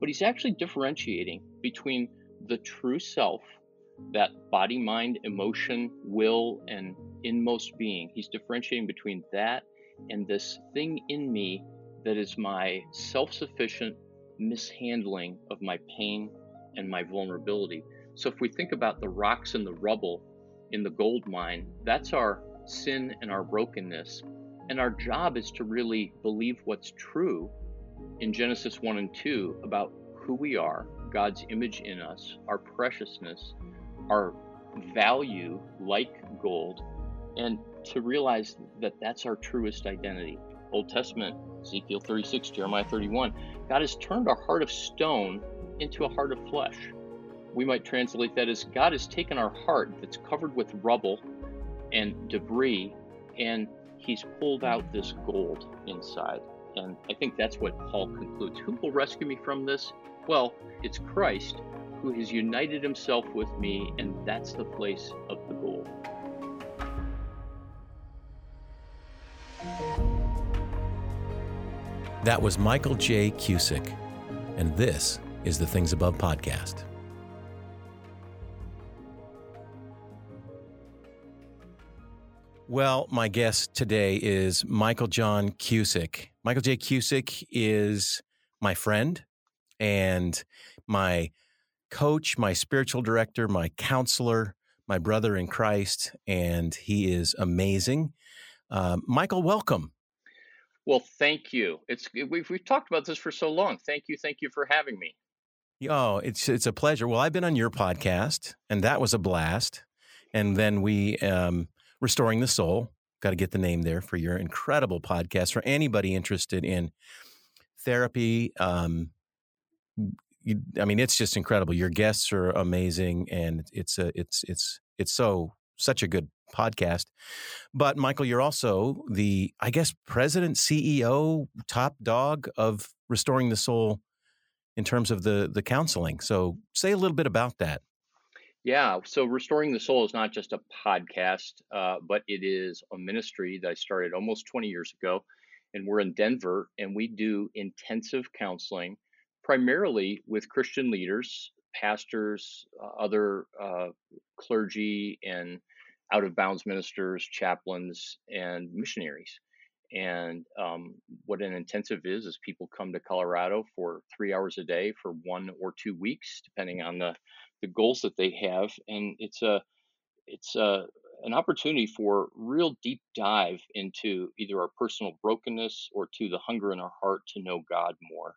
but he's actually differentiating between the true self, that body, mind, emotion, will, and inmost being. He's differentiating between that and this thing in me that is my self sufficient mishandling of my pain and my vulnerability. So if we think about the rocks and the rubble in the gold mine, that's our sin and our brokenness. And our job is to really believe what's true in Genesis 1 and 2 about who we are, God's image in us, our preciousness, our value like gold, and to realize that that's our truest identity. Old Testament, Ezekiel 36, Jeremiah 31. God has turned our heart of stone into a heart of flesh. We might translate that as God has taken our heart that's covered with rubble and debris and he's pulled out this gold inside. And I think that's what Paul concludes. Who will rescue me from this? Well, it's Christ who has united himself with me, and that's the place of the goal. That was Michael J. Cusick, and this is the Things Above podcast. Well, my guest today is Michael John Cusick. Michael J. Cusick is my friend and my coach, my spiritual director, my counselor, my brother in Christ, and he is amazing. Uh, Michael, welcome. Well, thank you. It's we've we've talked about this for so long. Thank you, thank you for having me. Oh, it's it's a pleasure. Well, I've been on your podcast, and that was a blast. And then we, um, restoring the soul, got to get the name there for your incredible podcast for anybody interested in therapy. Um, you, I mean, it's just incredible. Your guests are amazing, and it's a it's it's it's so such a good podcast. But Michael, you're also the, I guess, president, CEO, top dog of Restoring the Soul in terms of the the counseling. So say a little bit about that. Yeah, so Restoring the Soul is not just a podcast, uh, but it is a ministry that I started almost 20 years ago. And we're in Denver, and we do intensive counseling primarily with Christian leaders, pastors, uh, other uh, clergy, and out of bounds ministers, chaplains, and missionaries. And um, what an intensive is is people come to Colorado for three hours a day for one or two weeks, depending on the the goals that they have, and it's a it's a an opportunity for real deep dive into either our personal brokenness or to the hunger in our heart to know God more.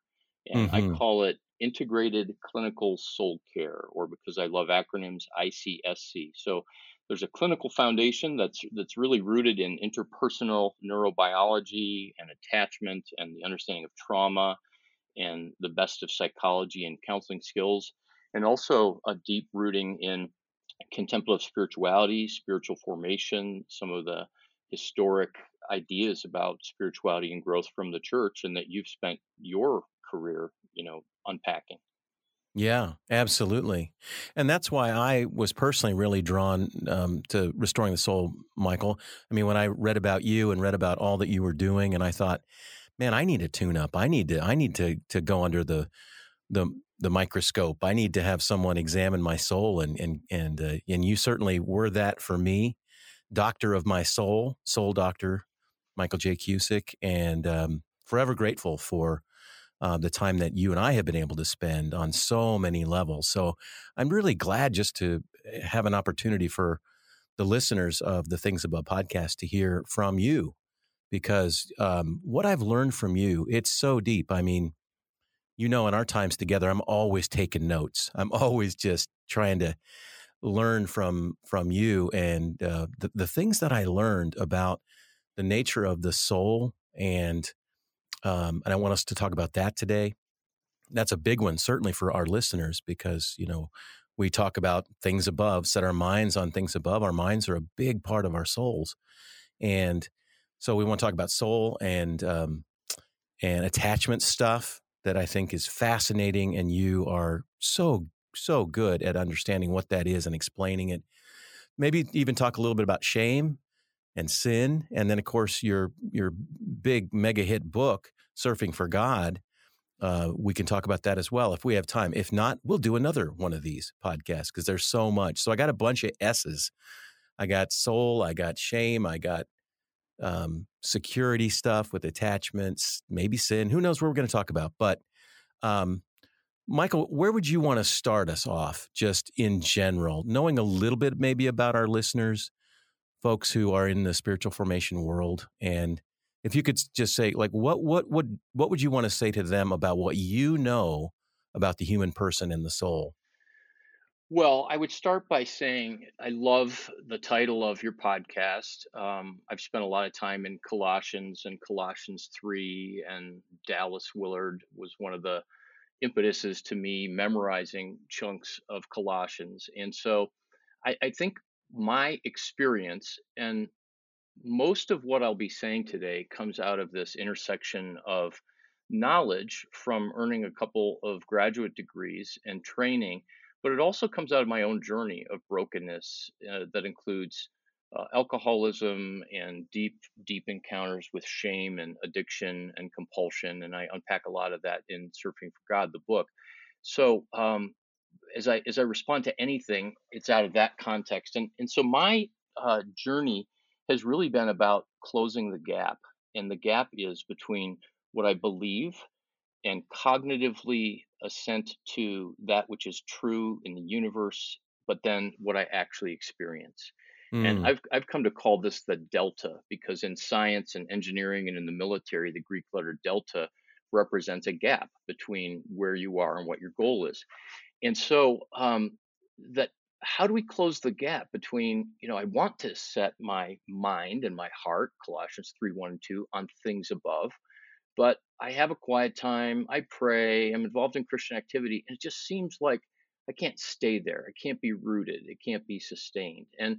And mm-hmm. I call it integrated clinical soul care, or because I love acronyms, ICSC. So there's a clinical foundation that's that's really rooted in interpersonal neurobiology and attachment and the understanding of trauma and the best of psychology and counseling skills and also a deep rooting in contemplative spirituality spiritual formation some of the historic ideas about spirituality and growth from the church and that you've spent your career you know unpacking yeah, absolutely. And that's why I was personally really drawn um, to Restoring the Soul, Michael. I mean, when I read about you and read about all that you were doing, and I thought, man, I need to tune up. I need to, I need to, to go under the, the, the microscope. I need to have someone examine my soul, and and and uh, and you certainly were that for me, doctor of my soul, soul doctor, Michael J. Cusick, and um, forever grateful for uh, the time that you and I have been able to spend on so many levels. So I'm really glad just to eh, have an opportunity for the listeners of the Things Above podcast to hear from you because um, what I've learned from you, it's so deep. I mean, you know, in our times together, I'm always taking notes. I'm always just trying to learn from from you and uh, the the things that I learned about the nature of the soul and um, and I want us to talk about that today. That's a big one, certainly for our listeners, because, you know, we talk about things above, set our minds on things above. Our minds are a big part of our souls. And so we want to talk about soul and, um, and attachment stuff that I think is fascinating. And you are so, so good at understanding what that is and explaining it. Maybe even talk a little bit about shame and sin, and then of course your your big mega hit book, Surfing for God, uh, we can talk about that as well if we have time. If not, we'll do another one of these podcasts because there's so much. So I got a bunch of S's. I got soul, I got shame, I got um, security stuff with attachments, maybe sin. Who knows what we're going to talk about? But um, Michael, where would you want to start us off, just in general, knowing a little bit maybe about our listeners, folks who are in the spiritual formation world, and if you could just say, like, what what would what would you want to say to them about what you know about the human person and the soul? Well, I would start by saying I love the title of your podcast. Um, I've spent a lot of time in Colossians and Colossians 3, and Dallas Willard was one of the impetuses to me memorizing chunks of Colossians. And so I, I think my experience and most of what I'll be saying today comes out of this intersection of knowledge from earning a couple of graduate degrees and training but it also comes out of my own journey of brokenness uh, that includes uh, alcoholism and deep, deep encounters with shame and addiction and compulsion. And I unpack a lot of that in Surfing for God, the book. So um, as I as I respond to anything, it's out of that context. And and so my uh, journey has really been about closing the gap, and the gap is between what I believe and cognitively assent to that which is true in the universe, but then what I actually experience. Mm. And I've I've come to call this the delta because in science and engineering and in the military, the Greek letter delta represents a gap between where you are and what your goal is. And so um, that how do we close the gap between you know I want to set my mind and my heart, Colossians three one and two, on things above, but I have a quiet time. I pray. I'm involved in Christian activity. And it just seems like I can't stay there. I can't be rooted. It can't be sustained. And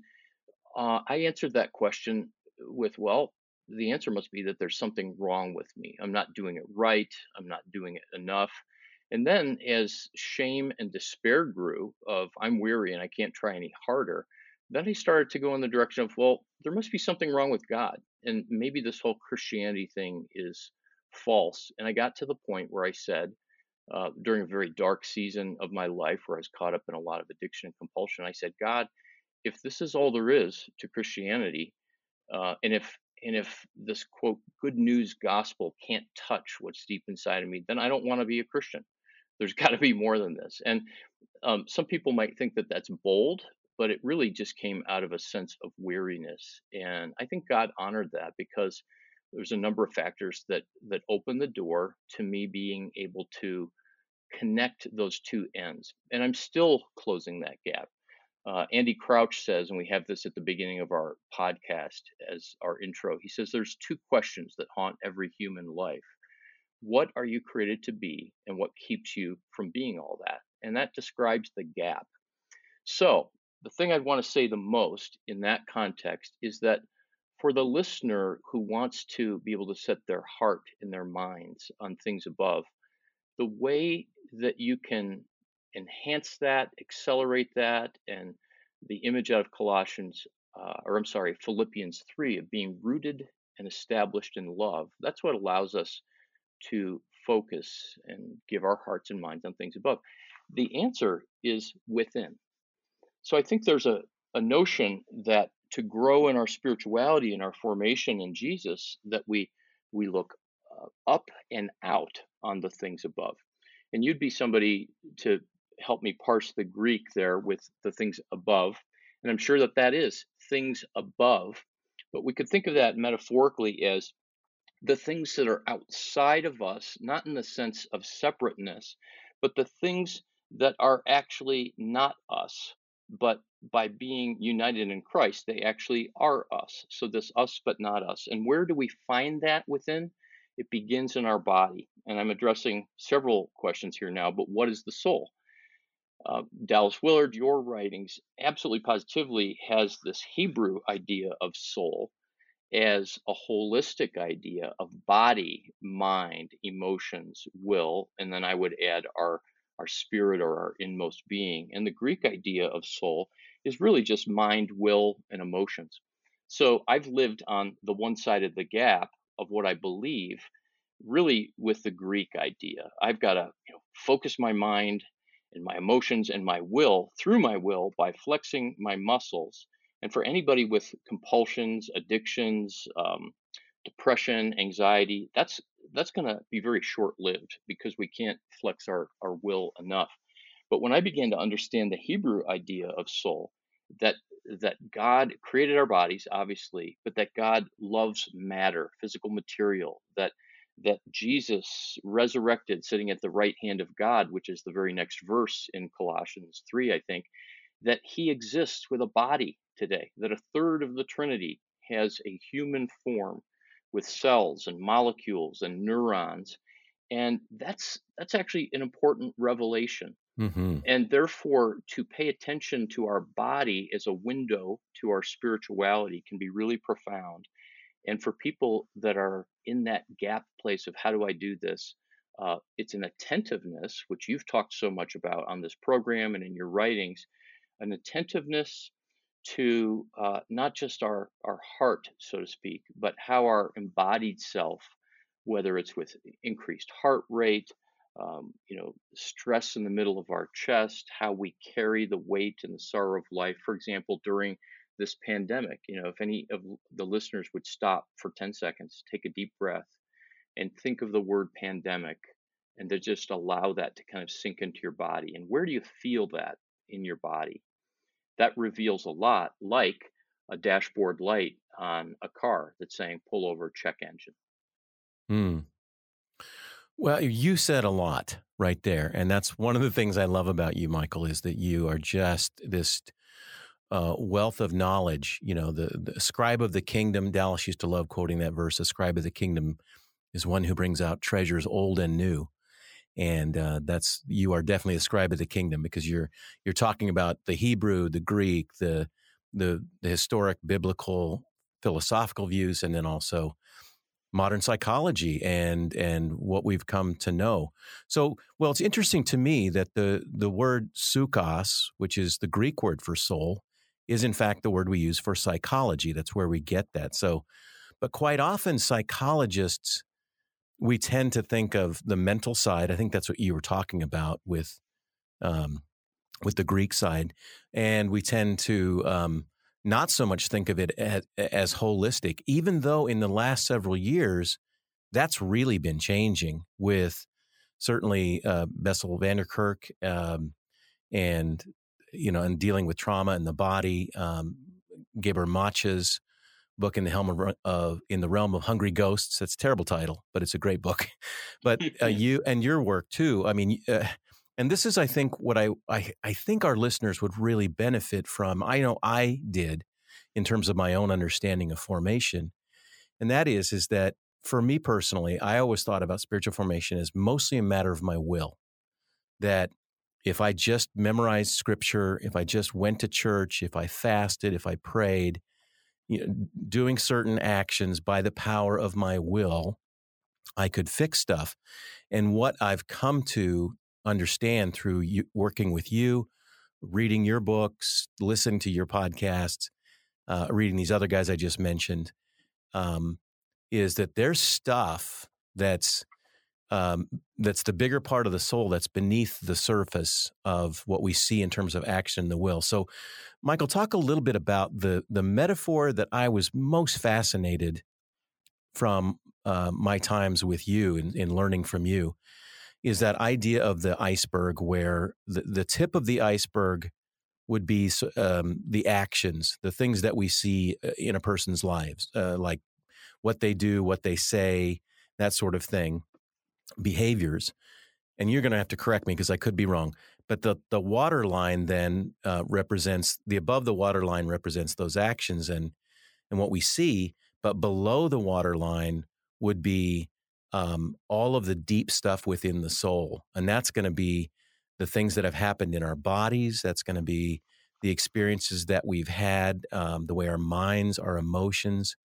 uh, I answered that question with, well, the answer must be that there's something wrong with me. I'm not doing it right. I'm not doing it enough. And then as shame and despair grew of I'm weary and I can't try any harder, then I started to go in the direction of, well, there must be something wrong with God. And maybe this whole Christianity thing is false. And I got to the point where I said, uh, during a very dark season of my life where I was caught up in a lot of addiction and compulsion, I said, God, if this is all there is to Christianity, uh, and if and if this quote good news gospel can't touch what's deep inside of me, then I don't want to be a Christian. There's got to be more than this. And um, some people might think that that's bold, but it really just came out of a sense of weariness. And I think God honored that because there's a number of factors that that open the door to me being able to connect those two ends and i'm still closing that gap. Uh, andy crouch says and we have this at the beginning of our podcast as our intro he says there's two questions that haunt every human life. What are you created to be and what keeps you from being all that? And that describes the gap. So the thing i'd want to say the most in that context is that for the listener who wants to be able to set their heart and their minds on things above, the way that you can enhance that, accelerate that, and the image out of Colossians, uh, or I'm sorry, Philippians 3 of being rooted and established in love, that's what allows us to focus and give our hearts and minds on things above. The answer is within. So I think there's a, a notion that to grow in our spirituality and our formation in Jesus that we we look uh, up and out on the things above. And you'd be somebody to help me parse the Greek there with the things above. And I'm sure that that is things above, but we could think of that metaphorically as the things that are outside of us, not in the sense of separateness, but the things that are actually not us, but by being united in Christ, they actually are us. So this us but not us. And where do we find that within? It begins in our body. And I'm addressing several questions here now, but what is the soul? Uh, Dallas Willard, your writings absolutely positively has this Hebrew idea of soul as a holistic idea of body, mind, emotions, will, and then I would add our our spirit or our inmost being. And the Greek idea of soul is really just mind, will, and emotions. So I've lived on the one side of the gap of what I believe, really with the Greek idea. I've got to you know, focus my mind and my emotions and my will through my will by flexing my muscles. And for anybody with compulsions, addictions, um, depression, anxiety, that's that's going to be very short-lived because we can't flex our, our will enough. But when I began to understand the Hebrew idea of soul, that that God created our bodies, obviously, but that God loves matter, physical material, that that Jesus resurrected sitting at the right hand of God, which is the very next verse in Colossians 3, I think, that he exists with a body today, that a third of the Trinity has a human form with cells and molecules and neurons. And that's that's actually an important revelation. Mm-hmm. And therefore, to pay attention to our body as a window to our spirituality can be really profound. And for people that are in that gap place of how do I do this, uh, it's an attentiveness, which you've talked so much about on this program and in your writings, an attentiveness to uh, not just our, our heart, so to speak, but how our embodied self, whether it's with increased heart rate, um, you know, stress in the middle of our chest, how we carry the weight and the sorrow of life. For example, during this pandemic. You know, if any of the listeners would stop for 10 seconds, take a deep breath, and think of the word pandemic and to just allow that to kind of sink into your body. And where do you feel that in your body? That reveals a lot, like a dashboard light on a car that's saying pull over, check engine. Hmm. Well, you said a lot right there. And that's one of the things I love about you, Michael, is that you are just this uh, wealth of knowledge. You know, the, the scribe of the kingdom, Dallas used to love quoting that verse, the scribe of the kingdom is one who brings out treasures old and new. And uh, that's you are definitely a scribe of the kingdom because you're you're talking about the Hebrew, the Greek, the the, the historic biblical philosophical views, and then also modern psychology and and what we've come to know. So, well, it's interesting to me that the the word psychos, which is the Greek word for soul, is in fact the word we use for psychology. That's where we get that. So, but quite often psychologists, we tend to think of the mental side. I think that's what you were talking about with, um, with the Greek side, and we tend to um, not so much think of it as, as holistic. Even though in the last several years, that's really been changing with certainly uh, Bessel van der Kolk um, and you know, and dealing with trauma in the body. Um, Gabor Mate's book in the helm of, uh, in the realm of hungry ghosts. That's a terrible title, but it's a great book. but uh, you and your work too. I mean, uh, and this is, I think, what I, I I think our listeners would really benefit from. I know I did in terms of my own understanding of formation, and that is is that for me personally, I always thought about spiritual formation as mostly a matter of my will. That if I just memorized scripture, if I just went to church, if I fasted, if I prayed, you know, doing certain actions by the power of my will, I could fix stuff. And what I've come to understand through you, working with you, reading your books, listening to your podcasts, uh, reading these other guys I just mentioned, um, is that there's stuff that's um, that's the bigger part of the soul that's beneath the surface of what we see in terms of action and the will. So, Michael, talk a little bit about the the metaphor that I was most fascinated from uh, my times with you in learning from you is that idea of the iceberg where the, the tip of the iceberg would be um, the actions, the things that we see uh, in a person's lives, uh, like what they do, what they say, that sort of thing behaviors, and you're going to have to correct me because I could be wrong. But the the water line then uh, represents the above the water line represents those actions and and what we see. But below the water line would be um, all of the deep stuff within the soul, and that's going to be the things that have happened in our bodies. That's going to be the experiences that we've had, um, the way our minds, our emotions,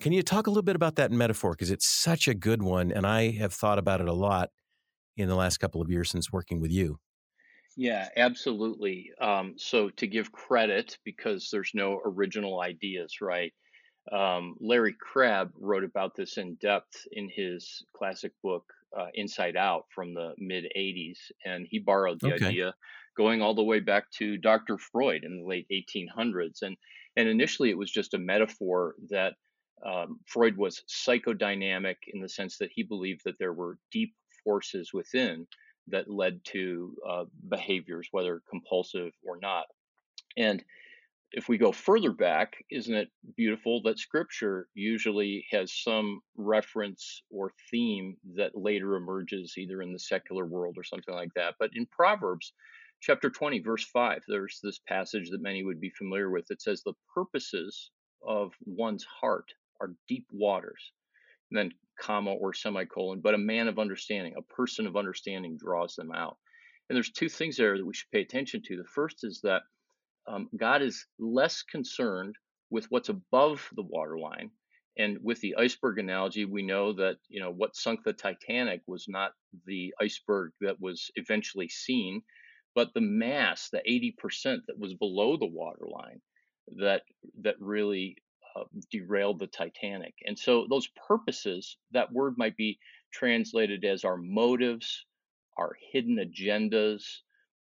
can you talk a little bit about that metaphor? Because it's such a good one. And I have thought about it a lot in the last couple of years since working with you. Yeah, absolutely. Um, so, to give credit, because there's no original ideas, right? Um, Larry Crabb wrote about this in depth in his classic book uh, Inside Out from the mid 80s, and he borrowed the Okay. idea going all the way back to Dr. Freud in the late 1800s. And, and initially, it was just a metaphor that um, Freud was psychodynamic in the sense that he believed that there were deep forces within that led to uh, behaviors, whether compulsive or not. And if we go further back, isn't it beautiful that scripture usually has some reference or theme that later emerges either in the secular world or something like that? But in Proverbs chapter 20, verse 5, there's this passage that many would be familiar with. It says, The purposes of one's heart are deep waters. And then comma or semicolon, but a man of understanding, a person of understanding draws them out. And there's two things there that we should pay attention to. The first is that um, God is less concerned with what's above the waterline. And with the iceberg analogy, we know that you know what sunk the Titanic was not the iceberg that was eventually seen, but the mass, the 80% that was below the waterline, that that really uh, derailed the Titanic. And so those purposes, that word might be translated as our motives, our hidden agendas,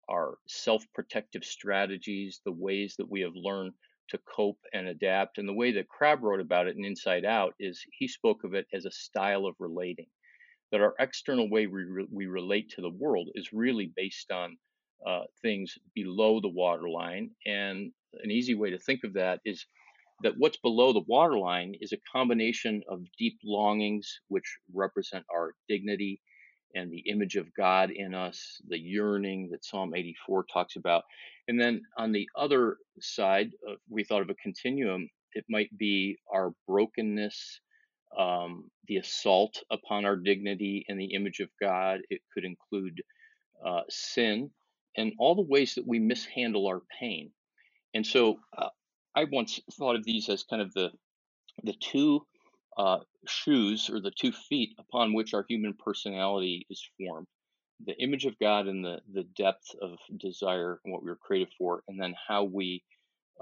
our self protective strategies, the ways that we have learned to cope and adapt. And the way that Crabb wrote about it in Inside Out is he spoke of it as a style of relating, that our external way we, re- we relate to the world is really based on uh, things below the waterline. And an easy way to think of that is that what's below the waterline is a combination of deep longings, which represent our dignity and the image of God in us, the yearning that Psalm 84 talks about. And then on the other side, uh, we thought of a continuum. It might be our brokenness, um, the assault upon our dignity and the image of God. It could include uh, sin and all the ways that we mishandle our pain. And so uh, I once thought of these as kind of the the two uh, shoes or the two feet upon which our human personality is formed the image of God and the, the depth of desire and what we were created for, and then how we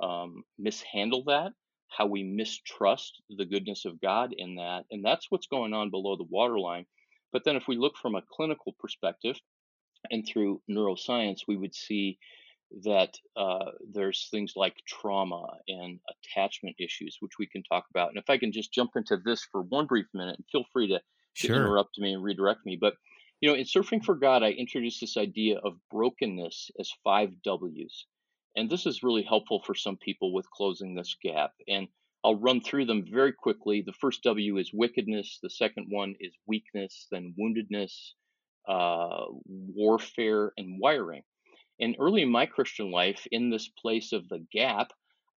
um, mishandle that, how we mistrust the goodness of God in that. And that's what's going on below the waterline. But then, if we look from a clinical perspective and through neuroscience, we would see that uh, there's things like trauma and attachment issues, which we can talk about. And if I can just jump into this for one brief minute, and feel free to, to Sure. interrupt me and redirect me. But you know, in Surfing for God, I introduced this idea of brokenness as five W's, and this is really helpful for some people with closing this gap. And I'll run through them very quickly. The first W is wickedness. The second one is weakness, then woundedness, uh, warfare, and wiring. And early in my Christian life, in this place of the gap,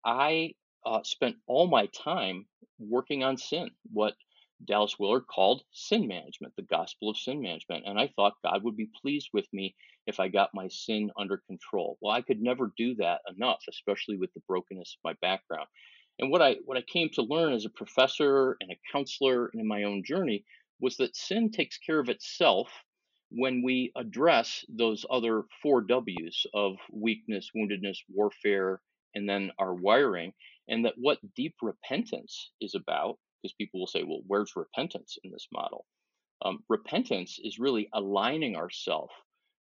I uh, spent all my time working on sin, what Dallas Willard called sin management, the gospel of sin management. And I thought God would be pleased with me if I got my sin under control. Well, I could never do that enough, especially with the brokenness of my background. And what I what I came to learn as a professor and a counselor and in my own journey was that sin takes care of itself when we address those other four W's of weakness, woundedness, warfare, and then our wiring, and that what deep repentance is about, because people will say, well, where's repentance in this model? Um, repentance is really aligning ourselves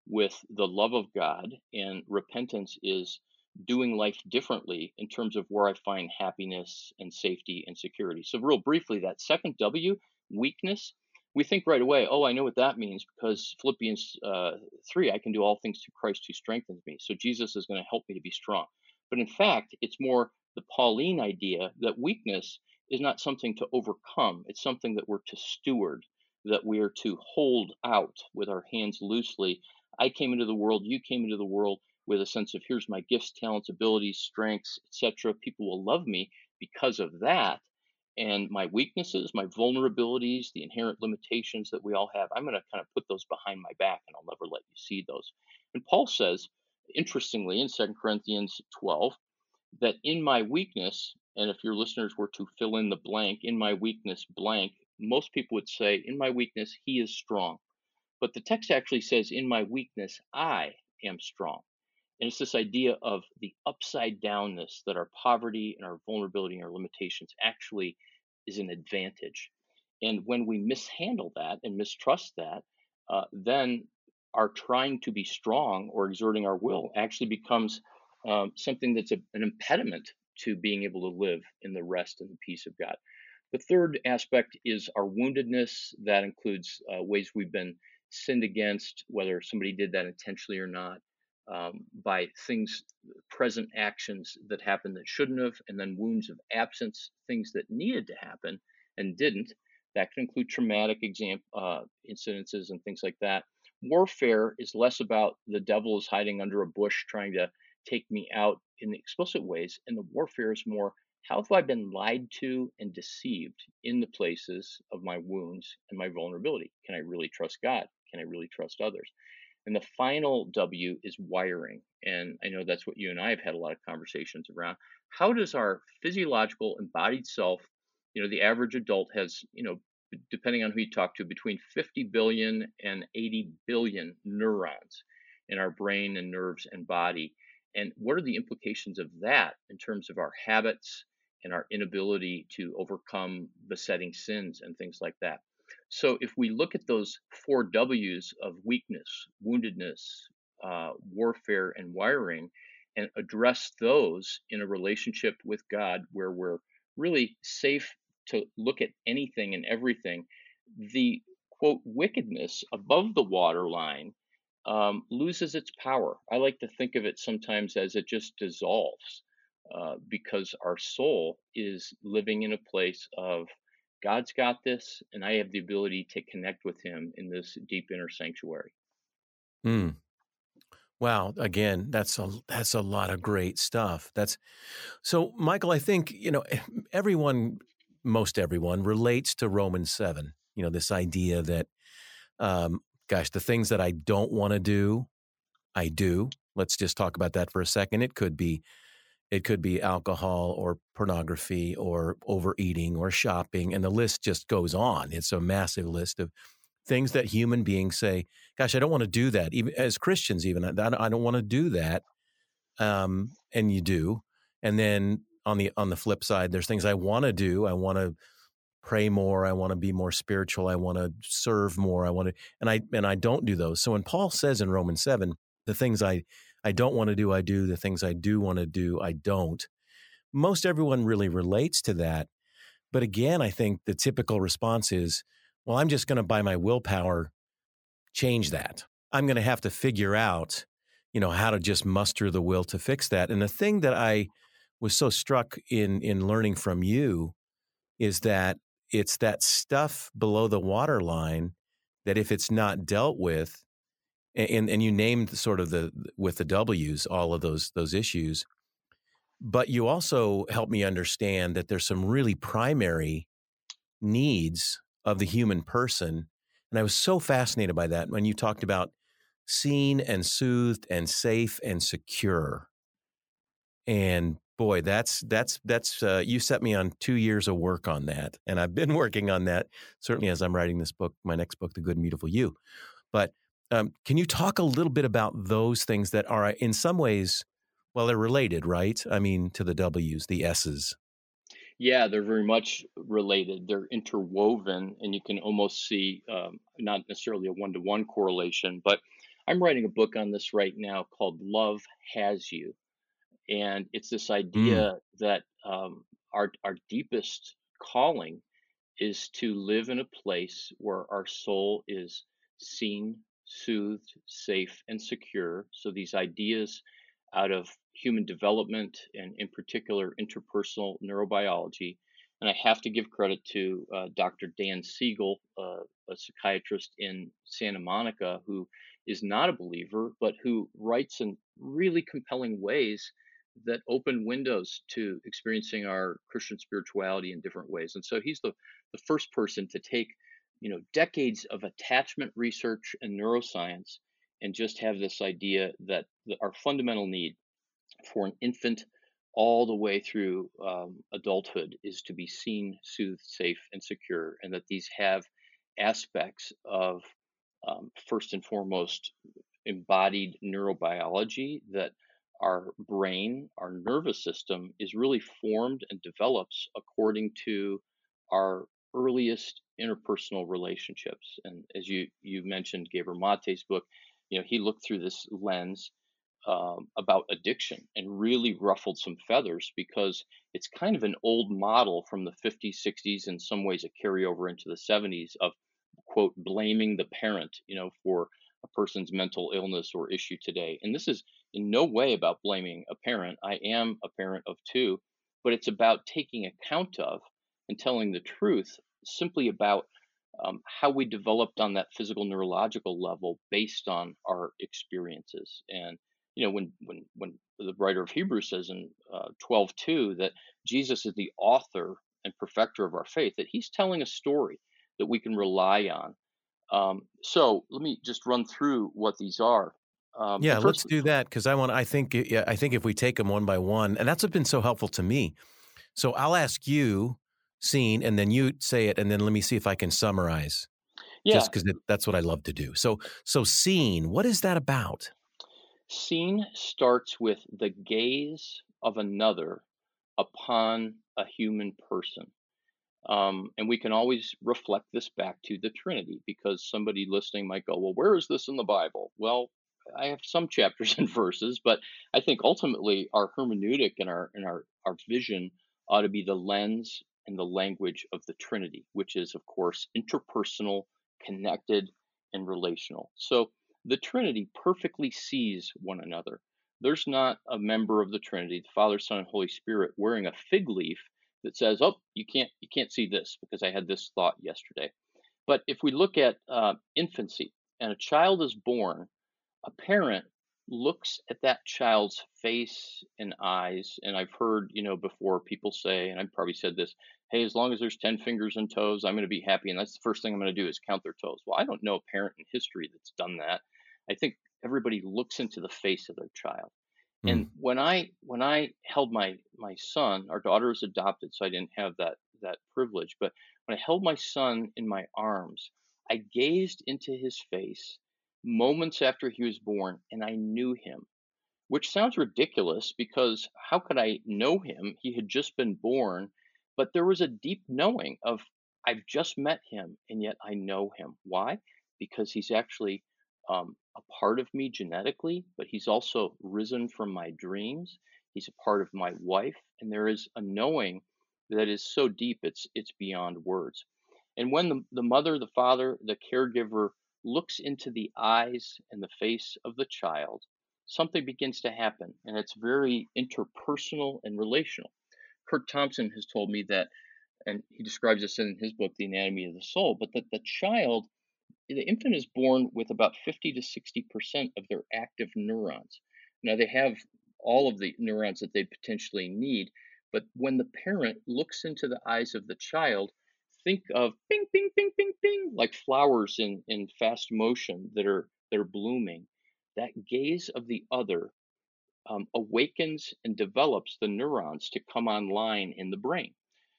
with the love of God, and repentance is doing life differently in terms of where I find happiness and safety and security. So, real briefly, that second W, weakness, we think right away, oh, I know what that means because Philippians uh, 3, I can do all things through Christ who strengthens me. So Jesus is going to help me to be strong. But in fact, it's more the Pauline idea that weakness is not something to overcome, it's something that we're to steward, that we are to hold out with our hands loosely. I came into the world, you came into the world with a sense of here's my gifts, talents, abilities, strengths, etc. People will love me because of that and my weaknesses, my vulnerabilities, the inherent limitations that we all have, I'm going to kind of put those behind my back and I'll never let you see those. And Paul says, interestingly, in Second Corinthians 12, that in my weakness, and if your listeners were to fill in the blank, in my weakness, blank, most people would say, in my weakness, he is strong. But the text actually says, in my weakness, I am strong. And it's this idea of the upside downness that our poverty and our vulnerability and our limitations actually is an advantage. And when we mishandle that and mistrust that, uh, then our trying to be strong or exerting our will actually becomes um, something that's a, an impediment to being able to live in the rest and the peace of God. The third aspect is our woundedness. That includes uh, ways we've been sinned against, whether somebody did that intentionally or not, um, by things, present actions that happened that shouldn't have, and then wounds of absence, things that needed to happen and didn't. That can include traumatic exam- uh, incidences and things like that. Warfare is less about the devil is hiding under a bush trying to take me out in explicit ways, and the warfare is more how have I been lied to and deceived in the places of my wounds and my vulnerability? Can I really trust God? Can I really trust others? And the final W is wiring. And I know that's what you and I have had a lot of conversations around. How does our physiological embodied self, you know, the average adult has, you know, depending on who you talk to, between 50 billion and 80 billion neurons in our brain and nerves and body. And what are the implications of that in terms of our habits and our inability to overcome besetting sins and things like that? So if we look at those four W's of weakness, woundedness, uh, warfare, and wiring, and address those in a relationship with God where we're really safe to look at anything and everything, the quote wickedness above the waterline um, loses its power. I like to think of it sometimes as it just dissolves uh, because our soul is living in a place of God's got this, and I have the ability to connect with Him in this deep inner sanctuary. Mm. Wow. Again, that's a that's a lot of great stuff. That's so, Michael. I think you know everyone, most everyone relates to Romans seven. You know this idea that, um, gosh, the things that I don't want to do, I do. Let's just talk about that for a second. It could be it could be alcohol or pornography or overeating or shopping, and the list just goes on. It's a massive list of things that human beings say, "Gosh, I don't want to do that." Even as Christians, even I don't want to do that, um, and you do. And then on the on the flip side, there's things I want to do. I want to pray more. I want to be more spiritual. I want to serve more. I want to, and I and I don't do those. So when Paul says in Romans seven, the things I I don't want to do, I do. The things I do want to do, I don't. Most everyone really relates to that. But again, I think the typical response is, well, I'm just going to, by my willpower, change that. I'm going to have to figure out, you know, how to just muster the will to fix that. And the thing that I was so struck in in learning from you is that it's that stuff below the waterline that if it's not dealt with, and and you named sort of the with the W's all of those those issues, but you also helped me understand that there's some really primary needs of the human person, and I was so fascinated by that when you talked about seen and soothed and safe and secure, and boy that's that's that's uh, you set me on two years of work on that and i've been working on that certainly as i'm writing this book my next book the good and beautiful you. But um, can you talk a little bit about those things that are, in some ways, well, they're related, right? I mean, to the W's, the S's. Yeah, they're very much related. They're interwoven, and you can almost see um, not necessarily a one to one correlation, but I'm writing a book on this right now called Love Has You. And it's this idea mm. that um, our, our deepest calling is to live in a place where our soul is seen, soothed, safe, and secure. So these ideas out of human development and, in particular, interpersonal neurobiology. And I have to give credit to uh, Dr. Dan Siegel, uh, a psychiatrist in Santa Monica, who is not a believer, but who writes in really compelling ways that open windows to experiencing our Christian spirituality in different ways. And so he's the, the first person to take you know decades of attachment research and neuroscience and just have this idea that our fundamental need for an infant all the way through um, adulthood is to be seen soothed safe and secure and that these have aspects of um, first and foremost embodied neurobiology that our brain, our nervous system is really formed and develops according to our earliest interpersonal relationships. And as you you mentioned, Gabor Mate's book, you know, he looked through this lens um, about addiction and really ruffled some feathers because it's kind of an old model from the 50s, 60s, in some ways a carryover into the 70s of quote blaming the parent, you know, for a person's mental illness or issue today. And this is in no way about blaming a parent. I am a parent of two, but it's about taking account of and telling the truth simply about um, how we developed on that physical neurological level based on our experiences. And you know, when when when the writer of Hebrews says in uh, 12:2 that Jesus is the author and perfecter of our faith, that he's telling a story that we can rely on. Um, so let me just run through what these are. Um, yeah, let let's do that because I want. I think I think if we take them one by one, and that's been so helpful to me. So I'll ask you seen, and then you say it, and then let me see if I can summarize. Yeah. Just because that's what I love to do. So so scene, what is that about? Seen starts with the gaze of another upon a human person. Um, and we can always reflect this back to the Trinity because somebody listening might go, Well, where is this in the Bible? Well, I have some chapters and verses, but I think ultimately our hermeneutic and our and our, our vision ought to be the lens and the language of the Trinity, which is, of course, interpersonal, connected, and relational. So the Trinity perfectly sees one another. There's not a member of the Trinity, the Father, Son, and Holy Spirit, wearing a fig leaf that says, "Oh, you can't you can't see this because I had this thought yesterday." But if we look at uh, infancy and a child is born, a parent looks at that child's face and eyes, and I've heard you know before people say, and I've probably said this, "Hey, as long as there's ten fingers and toes, I'm going to be happy," and that's the first thing I'm going to do is count their toes. Well, I don't know a parent in history that's done that. I think everybody looks into the face of their child. Mm. And when I when I held my my son, our daughter is adopted, so I didn't have that that privilege. But when I held my son in my arms, I gazed into his face moments after he was born, and I knew him. Which sounds ridiculous because how could I know him? He had just been born, but there was a deep knowing of I've just met him, and yet I know him. Why? Because he's actually um, a part of me genetically, but he's also risen from my dreams. He's a part of my wife, and there is a knowing that is so deep it's it's beyond words. And when the, the mother, the father, the caregiver looks into the eyes and the face of the child, something begins to happen, and it's very interpersonal and relational. Curt Thompson has told me that, and he describes this in his book, The Anatomy of the Soul, but that the child the infant is born with about 50 to 60% of their active neurons. Now, they have all of the neurons that they potentially need, but when the parent looks into the eyes of the child, think of ping, ping, ping, ping, ping, like flowers in, in fast motion that are, that are blooming. That gaze of the other um, awakens and develops the neurons to come online in the brain.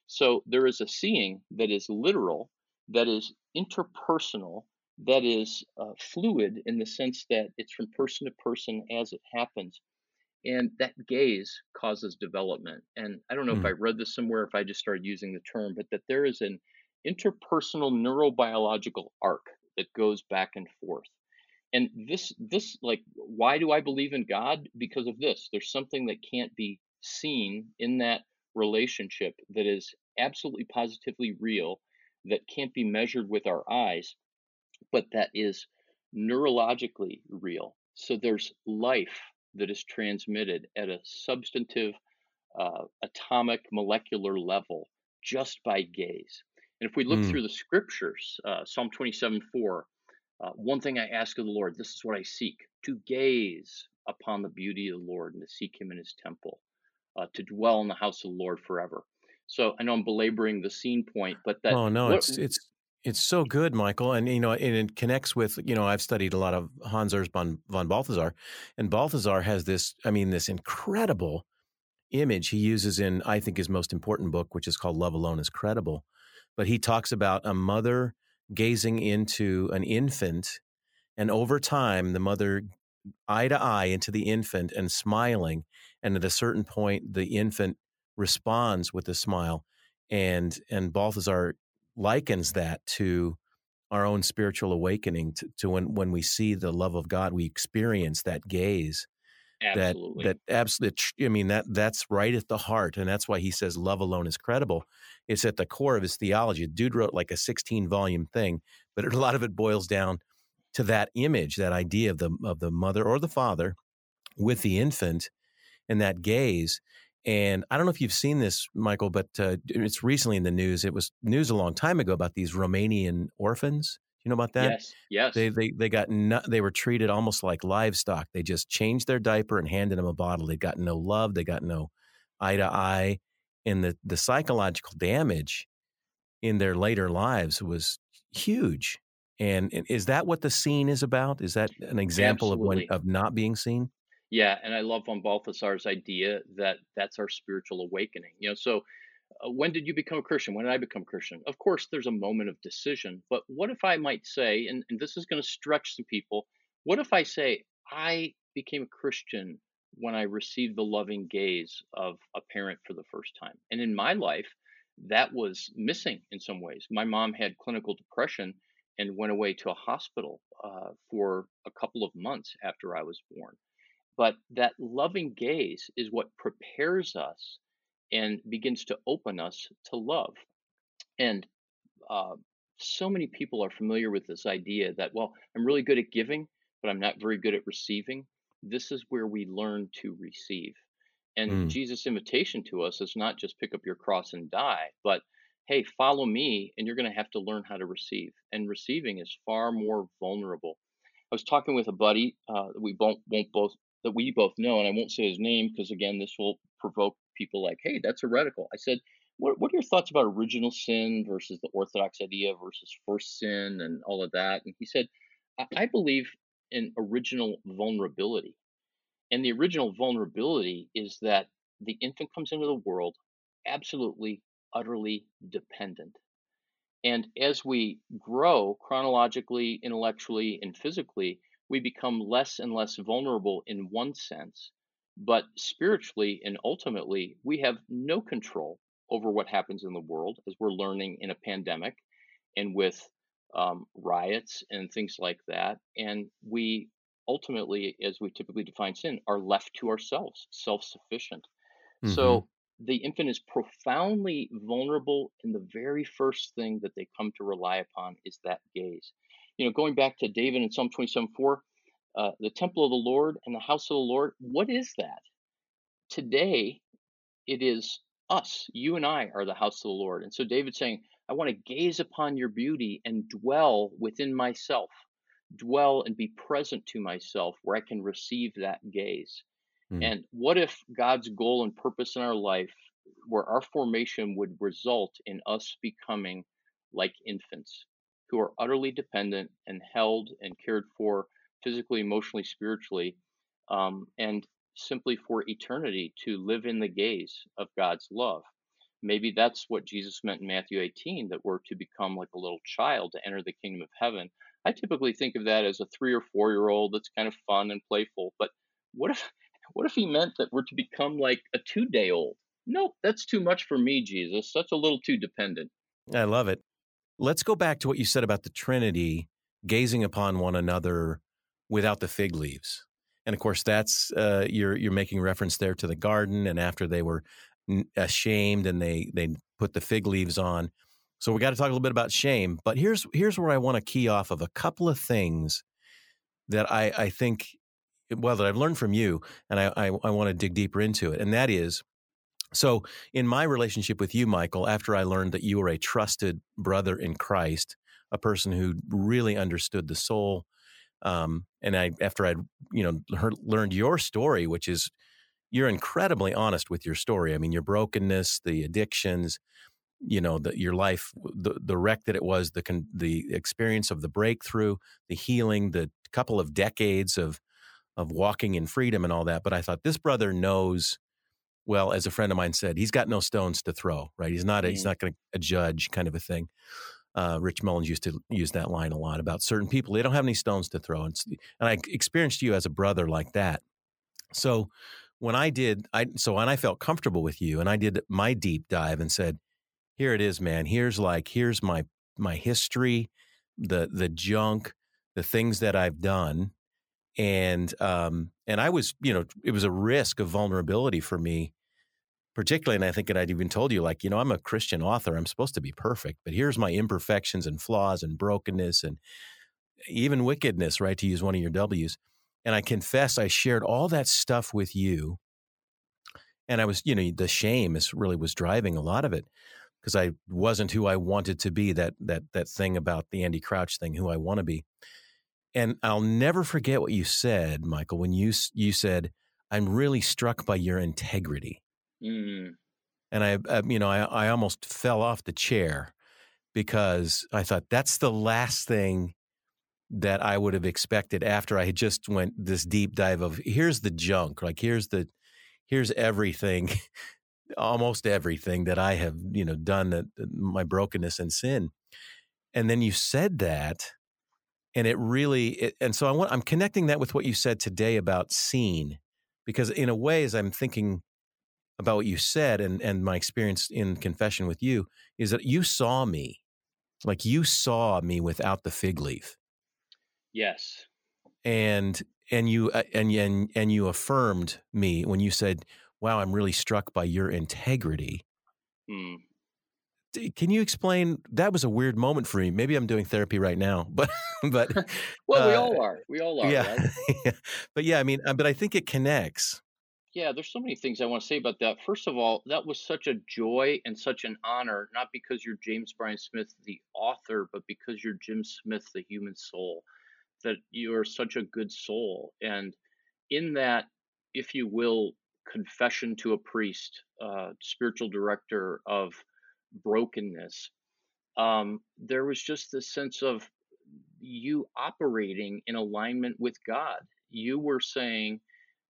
So there is a seeing that is literal, that is interpersonal, that is uh, fluid in the sense that it's from person to person as it happens. And that gaze causes development. And I don't know mm. if I read this somewhere, if I just started using the term, but that there is an interpersonal neurobiological arc that goes back and forth. And this, this, like, why do I believe in God? Because of this. There's something that can't be seen in that relationship that is absolutely positively real, that can't be measured with our eyes but that is neurologically real. So there's life that is transmitted at a substantive, uh, atomic, molecular level just by gaze. And if we look mm. through the scriptures, uh, Psalm 27 4, uh, one thing I ask of the Lord, this is what I seek to gaze upon the beauty of the Lord and to seek him in his temple, uh, to dwell in the house of the Lord forever. So I know I'm belaboring the seen point, but that. Oh, no, what, it's, it's, it's so good, Michael, and you know, and it connects with you know I've studied a lot of Hans Urs von, von Balthasar, and Balthasar has this, I mean, this incredible image he uses in I think his most important book, which is called Love Alone is Credible, but he talks about a mother gazing into an infant, and over time the mother eye to eye into the infant and smiling. And at a certain point, the infant responds with a smile. And, and Balthasar likens that to our own spiritual awakening to, to when, when we see the love of God, we experience that gaze absolutely. that that absolutely i mean that that's right at the heart and that's why he says love alone is credible it's at the core of his theology the dude wrote like a 16 volume thing but a lot of it boils down to that image that idea of the of the mother or the father with the infant and that gaze and I don't know if you've seen this, Michael, but uh, it's recently in the news. It was news a long time ago about these Romanian orphans you know about that? Yes, yes. They they they got no, they were treated almost like livestock. They just changed their diaper and handed them a bottle. They got no love. They got no eye to eye, and the the psychological damage in their later lives was huge. And, and is that what the scene is about? Is that an example Absolutely. of when, of not being seen? Yeah, and I love von Balthasar's idea that that's our spiritual awakening. You know, so uh, when did you become a Christian? When did I become Christian? Of course, there's a moment of decision, but what if I might say, and, and this is going to stretch some people, what if I say, I became a Christian when I received the loving gaze of a parent for the first time? And in my life, that was missing in some ways. My mom had clinical depression and went away to a hospital uh, for a couple of months after I was born. But that loving gaze is what prepares us and begins to open us to love. And uh, so many people are familiar with this idea that, well, I'm really good at giving, but I'm not very good at receiving. This is where we learn to receive. And mm. Jesus' invitation to us is not just pick up your cross and die, but hey, follow me, and you're going to have to learn how to receive. And receiving is far more vulnerable. I was talking with a buddy uh, we won't, won't both that we both know, and I won't say his name because again, this will provoke people like, hey, that's heretical. I said, what, what are your thoughts about original sin versus the Orthodox idea versus first sin and all of that? And he said, I, I believe in original vulnerability. And the original vulnerability is that the infant comes into the world absolutely, utterly dependent. And as we grow chronologically, intellectually, and physically, we become less and less vulnerable in one sense but spiritually and ultimately, we have no control over what happens in the world as we're learning in a pandemic and with um, riots and things like that. And we ultimately, as we typically define sin, are left to ourselves, self sufficient. Mm-hmm. So the infant is profoundly vulnerable, and the very first thing that they come to rely upon is that gaze. You know, going back to David in Psalm 27 4, uh, the temple of the Lord and the house of the Lord. What is that? Today, it is us. You and I are the house of the Lord. And so David's saying, I want to gaze upon your beauty and dwell within myself, dwell and be present to myself where I can receive that gaze. Mm. And what if God's goal and purpose in our life, where our formation would result in us becoming like infants who are utterly dependent and held and cared for physically, emotionally, spiritually, um, and simply for eternity to live in the gaze of God's love. Maybe that's what Jesus meant in Matthew 18 that we're to become like a little child to enter the kingdom of heaven. I typically think of that as a three or four year old that's kind of fun and playful. But what if what if he meant that we're to become like a two day old? Nope, that's too much for me, Jesus. That's a little too dependent. I love it. Let's go back to what you said about the Trinity gazing upon one another without the fig leaves. And of course, that's uh, you're you're making reference there to the garden, and after they were ashamed and they they put the fig leaves on. So we got to talk a little bit about shame. But here's here's where I want to key off of a couple of things that I I think well that I've learned from you, and I I, I want to dig deeper into it, and that is. So, in my relationship with you, Michael, after I learned that you were a trusted brother in Christ, a person who really understood the soul, um, and I, after I'd, you know, heard, learned your story, which is you're incredibly honest with your story. I mean, your brokenness, the addictions, you know, the, your life, the, the wreck that it was, the, con, the experience of the breakthrough, the healing, the couple of decades of, of walking in freedom and all that. But I thought this brother knows, well, as a friend of mine said, he's got no stones to throw, right? He's not, a, mm. he's not going to judge kind of a thing. Uh, Rich Mullins used to use that line a lot about certain people. They don't have any stones to throw. And, and I experienced you as a brother like that. So when I did, I so when I felt comfortable with you and I did my deep dive and said, here it is, man. Here's like, here's my my history, the the junk, the things that I've done. And um and I was, you know, it was a risk of vulnerability for me particularly, and I think that I'd even told you, like, you know, I'm a Christian author. I'm supposed to be perfect, but here's my imperfections and flaws and brokenness and even wickedness, right? To use one of your W's. And I confess I shared all that stuff with you. And I was, you know, the shame is really was driving a lot of it because I wasn't who I wanted to be. That that that thing about the Andy Crouch thing, who I want to be. And I'll never forget what you said, Michael, when you you said, "I'm really struck by your integrity." Mm. And I, I, you know, I, I almost fell off the chair because I thought that's the last thing that I would have expected after I had just went this deep dive of here's the junk, like here's the here's everything, almost everything that I have, you know, done that my brokenness and sin. And then you said that and it really it, and so I want I'm connecting that with what you said today about seen because in a way as I'm thinking about what you said and and my experience in confession with you is that you saw me like you saw me without the fig leaf yes and and you uh, and and and you affirmed me when you said wow i'm really struck by your integrity hmm. can you explain that was a weird moment for me maybe i'm doing therapy right now but but well uh, we all are we all are yeah. Right? but yeah i mean uh, but i think it connects yeah, there's so many things I want to say about that. First of all, that was such a joy and such an honor, not because you're James Bryan Smith, the author, but because you're Jim Smith, the human soul, that you are such a good soul. And in that, if you will, confession to a priest, uh, spiritual director of brokenness, um, there was just this sense of you operating in alignment with God. You were saying,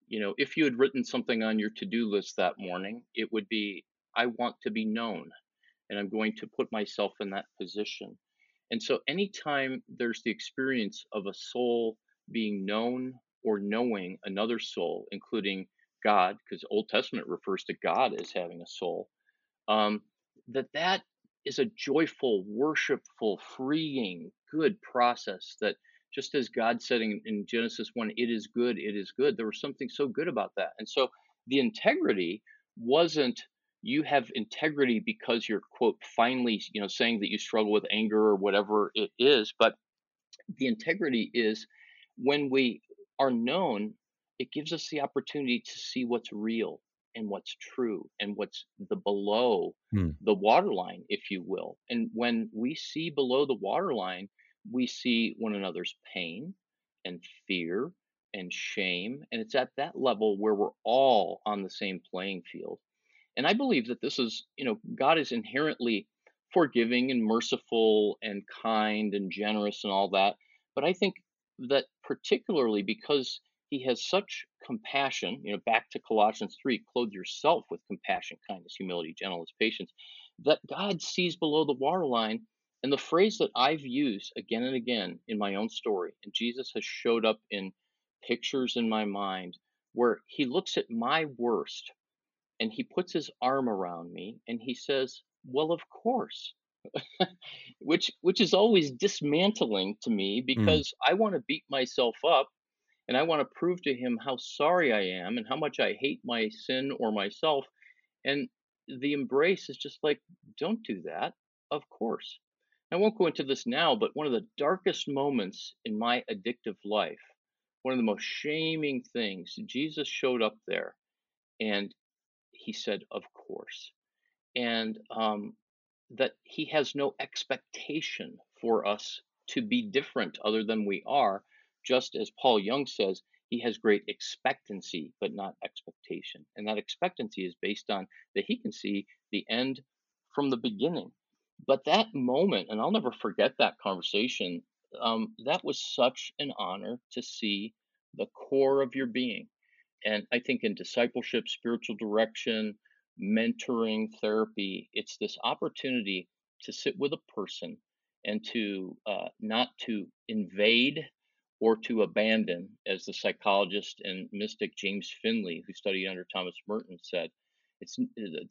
you know, if you had written something on your to do list that morning, it would be, I want to be known, and I'm going to put myself in that position. And so, anytime there's the experience of a soul being known or knowing another soul, including God, because Old Testament refers to God as having a soul, um, that that is a joyful, worshipful, freeing, good process that just as God said in, in Genesis 1, it is good, it is good, there was something so good about that. And so the integrity wasn't you have integrity because you're quote finally you know saying that you struggle with anger or whatever it is but the integrity is when we are known it gives us the opportunity to see what's real and what's true and what's the below hmm. the waterline if you will and when we see below the waterline we see one another's pain and fear and shame. And it's at that level where we're all on the same playing field. And I believe that this is, you know, God is inherently forgiving and merciful and kind and generous and all that. But I think that particularly because he has such compassion, you know, back to Colossians 3, clothe yourself with compassion, kindness, humility, gentleness, patience, that God sees below the waterline and the phrase that I've used again and again in my own story, and Jesus has showed up in pictures in my mind where he looks at my worst and he puts his arm around me and he says, Well, of course. which which is always dismantling to me mm. because mm. I want to beat myself up and I want to prove to him how sorry I am and how much I hate my sin or myself. And the embrace is just like, don't do that. Of course. I won't go into this now, but one of the darkest moments in my addictive life, one of the most shaming things, Jesus showed up there and he said, Of course. And um, that he has no expectation for us to be different other than we are, just as Paul Young says, he has great expectancy, but not expectation. And that expectancy is based on that he can see the end from the beginning but that moment, and I'll never forget that conversation, um, that was such an honor to see the core of your being. And I think in discipleship, spiritual direction, mentoring, therapy, it's this opportunity to sit with a person and to uh, not to invade or to abandon, as the psychologist and mystic James Finley, who studied under Thomas Merton, said. It's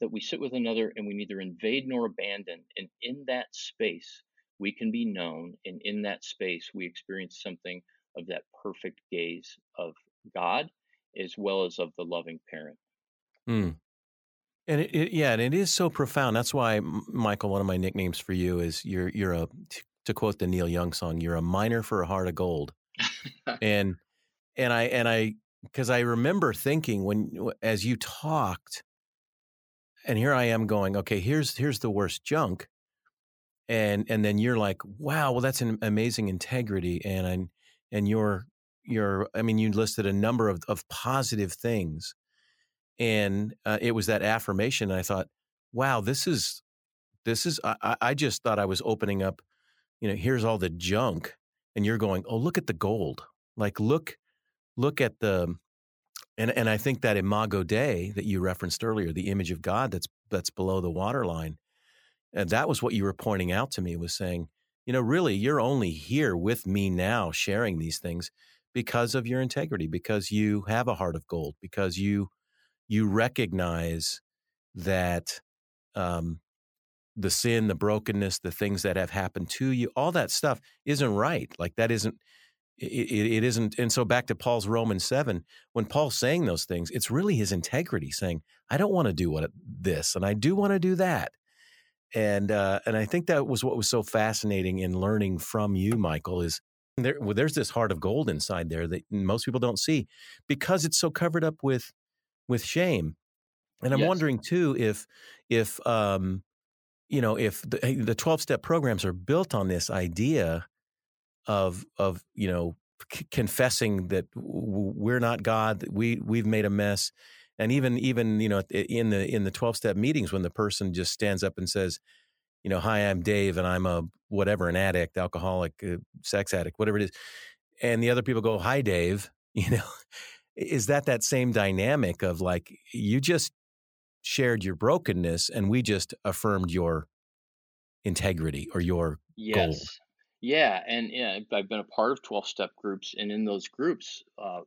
that we sit with another and we neither invade nor abandon. And in that space, we can be known. And in that space, we experience something of that perfect gaze of God as well as of the loving parent. Mm. And it, it, yeah, and it is so profound. That's why, Michael, one of my nicknames for you is you're you're a to quote the Neil Young song, you're a miner for a heart of gold. and and I and I because I remember thinking when as you talked, and here I am going, okay, here's here's the worst junk, and and then you're like, wow, well that's an amazing integrity, and and and you're you're I mean you listed a number of of positive things and uh, it was that affirmation and i thought wow this is this is I, I just thought i was opening up you know here's all the junk and you're going oh look at the gold. Like look look at the and and i think that imago dei that you referenced earlier the image of god that's that's below the waterline and that was what you were pointing out to me was saying you know really you're only here with me now sharing these things because of your integrity because you have a heart of gold because you you recognize that um, the sin, the brokenness, the things that have happened to you, all that stuff isn't right. Like that isn't. It, it, it isn't, and so back to Paul's Romans seven. When Paul's saying those things, it's really his integrity saying, "I don't want to do what this, and I do want to do that." And uh, and I think that was what was so fascinating in learning from you, Michael. Is there? Well, there's this heart of gold inside there that most people don't see because it's so covered up with with shame. And I'm yes. wondering too if if um, you know if the, the 12 step programs are built on this idea of of you know c- confessing that we're not God, that we we've made a mess, and even even you know in the in the 12 step meetings when the person just stands up and says, you know, hi, I'm Dave, and I'm a whatever, an addict, alcoholic, uh, sex addict, whatever it is, and the other people go, hi, Dave, you know? Is that that same dynamic of like you just shared your brokenness and we just affirmed your integrity or your yes. Yeah and yeah i've been a part of 12 step groups and in those groups uh,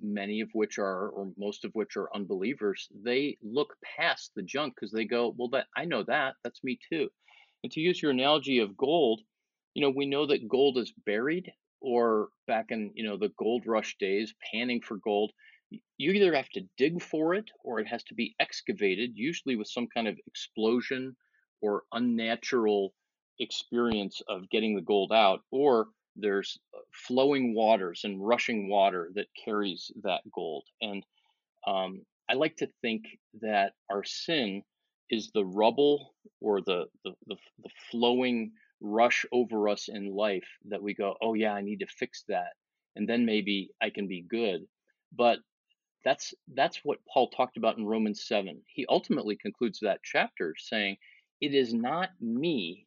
many of which are or most of which are unbelievers they look past the junk because they go well that i know that that's me too. And to use your analogy of gold you know we know that gold is buried or back in you know the gold rush days panning for gold you either have to dig for it or it has to be excavated usually with some kind of explosion or unnatural experience of getting the gold out or there's uh, flowing waters and rushing water that carries that gold and um, i like to think that our sin is the rubble or the the, the, the flowing rush over us in life that we go, oh yeah, I need to fix that, and then maybe I can be good. But that's that's what Paul talked about in Romans 7. He ultimately concludes that chapter saying, It is not me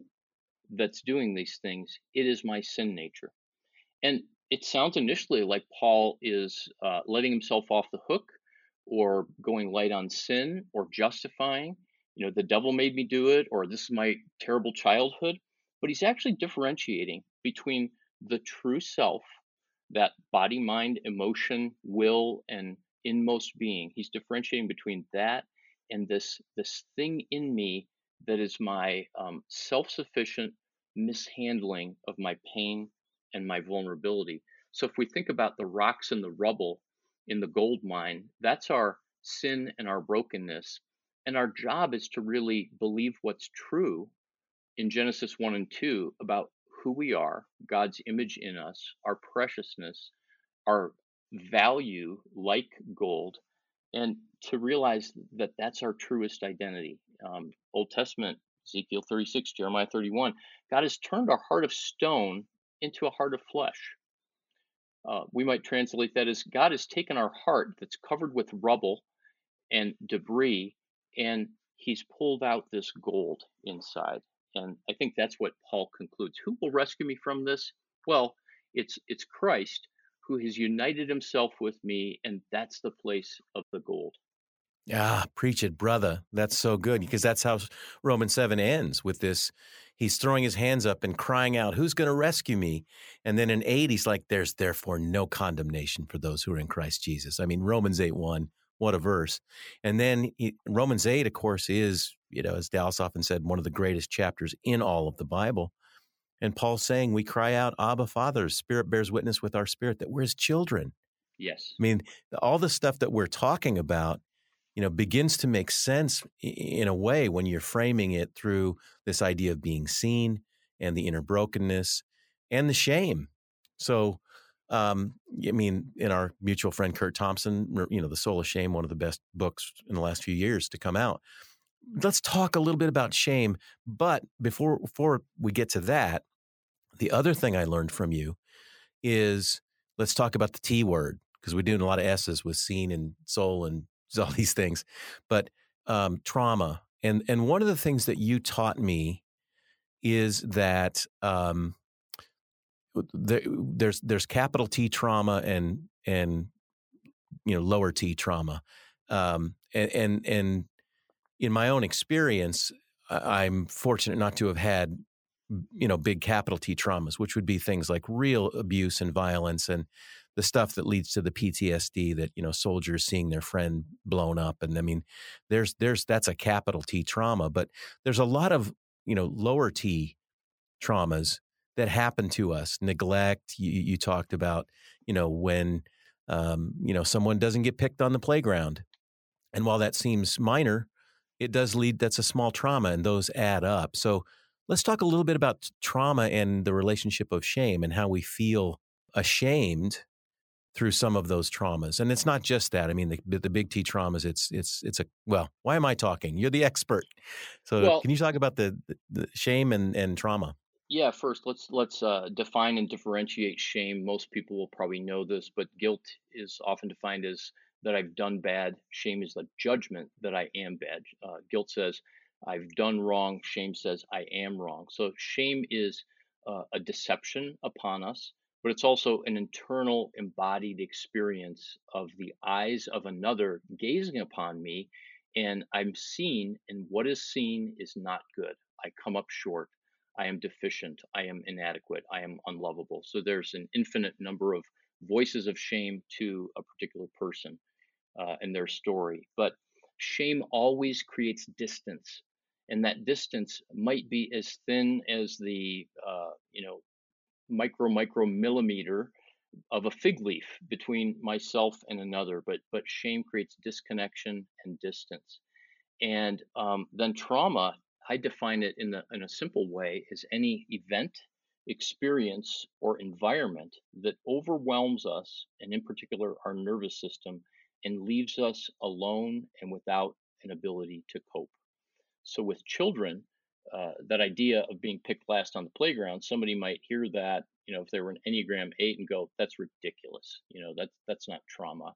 that's doing these things, it is my sin nature. And it sounds initially like Paul is uh, letting himself off the hook or going light on sin or justifying, you know, the devil made me do it or this is my terrible childhood but he's actually differentiating between the true self, that body, mind, emotion, will, and inmost being. He's differentiating between that and this this thing in me that is my um, self-sufficient mishandling of my pain and my vulnerability. So if we think about the rocks and the rubble in the gold mine, that's our sin and our brokenness. And our job is to really believe what's true in Genesis 1 and 2 about who we are, God's image in us, our preciousness, our value like gold, and to realize that that's our truest identity. Um, Old Testament, Ezekiel 36, Jeremiah 31, God has turned our heart of stone into a heart of flesh. Uh, we might translate that as God has taken our heart that's covered with rubble and debris, and He's pulled out this gold inside. And I think that's what Paul concludes. Who will rescue me from this? Well, it's it's Christ who has united himself with me, and that's the place of the gold. Ah, preach it, brother. That's so good because that's how Romans 7 ends with this. He's throwing his hands up and crying out, Who's going to rescue me? And then in 8, he's like, There's therefore no condemnation for those who are in Christ Jesus. I mean, Romans 8 1, what a verse. And then he, Romans 8, of course, is, you know, as Dallas often said, one of the greatest chapters in all of the Bible. And Paul's saying, We cry out, Abba, Father. Spirit bears witness with our spirit that we're his children. Yes. I mean, all the stuff that we're talking about you know begins to make sense in a way when you're framing it through this idea of being seen and the inner brokenness and the shame. So um, i mean in our mutual friend curt thompson you know the soul of shame one of the best books in the last few years to come out. Let's talk a little bit about shame but before before we get to that the other thing i learned from you is let's talk about the t word because we're doing a lot of s's with seen and soul and all these things, but um, trauma. And and one of the things that you taught me is that um, there, there's there's capital T trauma and and you know lower T trauma, um, and and and in my own experience, I'm fortunate not to have had you know big capital T traumas, which would be things like real abuse and violence and the stuff that leads to the PTSD that you know soldiers seeing their friend blown up and I mean there's there's that's a capital T trauma but there's a lot of you know lower T traumas that happen to us neglect you, you talked about you know when um, you know someone doesn't get picked on the playground and while that seems minor it does lead that's a small trauma and those add up. So let's talk a little bit about trauma and the relationship of shame and how we feel ashamed through some of those traumas. And it's not just that. I mean, the, the big T traumas. It's it's it's a well. Why am I talking? You're the expert. So well, can you talk about the, the, shame and and trauma? Yeah. First, let's let's uh, define and differentiate shame. Most people will probably know this, but guilt is often defined as that I've done bad. Shame is the judgment that I am bad. Uh, guilt says I've done wrong. Shame says I am wrong. So shame is uh, a deception upon us but it's also an internal embodied experience of the eyes of another gazing upon me and i'm seen and what is seen is not good. I come up short. I am deficient. I am inadequate. I am unlovable. So there's an infinite number of voices of shame to a particular person uh, and their story. But shame always creates distance and that distance might be as thin as the uh, you know micro micro millimeter of a fig leaf between myself and another but but shame creates disconnection and distance. And um, then trauma i define it in, the, in a simple way as any event experience or environment that overwhelms us and in particular our nervous system and leaves us alone and without an ability to cope. So with children uh, that idea of being picked last on the playground, somebody might hear that, you know, if they were an Enneagram eight and go, that's ridiculous. You know, that's that's not trauma.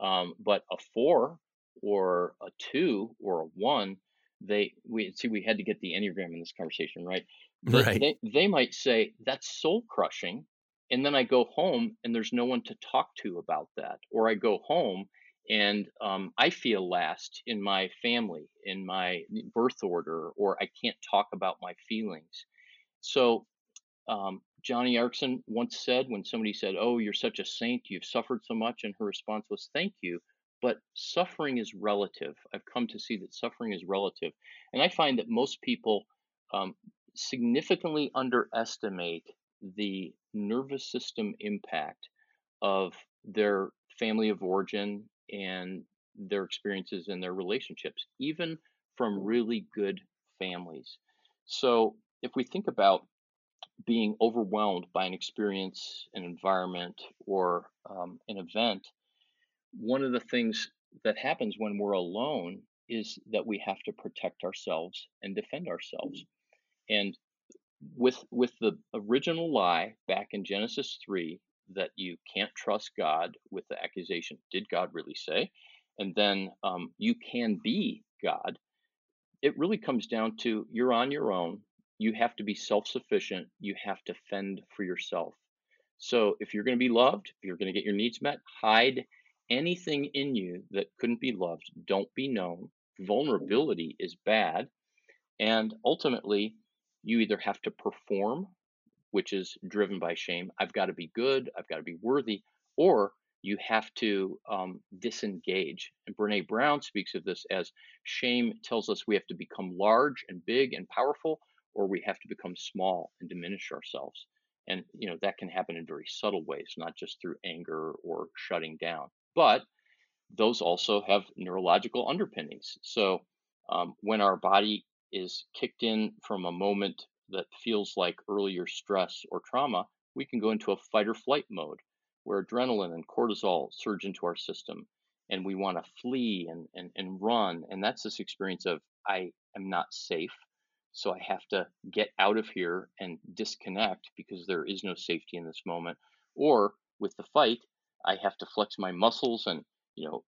Um, but a four or a two or a one, they we see we had to get the Enneagram in this conversation, right? They, right. They, they might say that's soul crushing. And then I go home and there's no one to talk to about that. Or I go home and um, I feel last in my family, in my birth order, or I can't talk about my feelings. So, um, Joni Eareckson once said, when somebody said, Oh, you're such a saint, you've suffered so much, and her response was, Thank you. But suffering is relative. I've come to see that suffering is relative. And I find that most people um, significantly underestimate the nervous system impact of their family of origin and their experiences and their relationships, even from really good families. So, if we think about being overwhelmed by an experience, an environment, or um, an event, one of the things that happens when we're alone is that we have to protect ourselves and defend ourselves. And with with the original lie back in Genesis 3 that you can't trust God with the accusation, did God really say? And then um, you can be God. It really comes down to you're on your own. You have to be self sufficient. You have to fend for yourself. So if you're going to be loved, if you're going to get your needs met, hide anything in you that couldn't be loved, don't be known. Vulnerability is bad. And ultimately, you either have to perform, which is driven by shame. I've got to be good. I've got to be worthy. Or you have to um, disengage. And Brene Brown speaks of this as shame tells us we have to become large and big and powerful, or we have to become small and diminish ourselves. And you know that can happen in very subtle ways, not just through anger or shutting down. But those also have neurological underpinnings. So um, when our body is kicked in from a moment that feels like earlier stress or trauma, we can go into a fight or flight mode where adrenaline and cortisol surge into our system and we want to flee and, and, and run. And that's this experience of I am not safe. So I have to get out of here and disconnect because there is no safety in this moment. Or with the fight, I have to flex my muscles and, you know,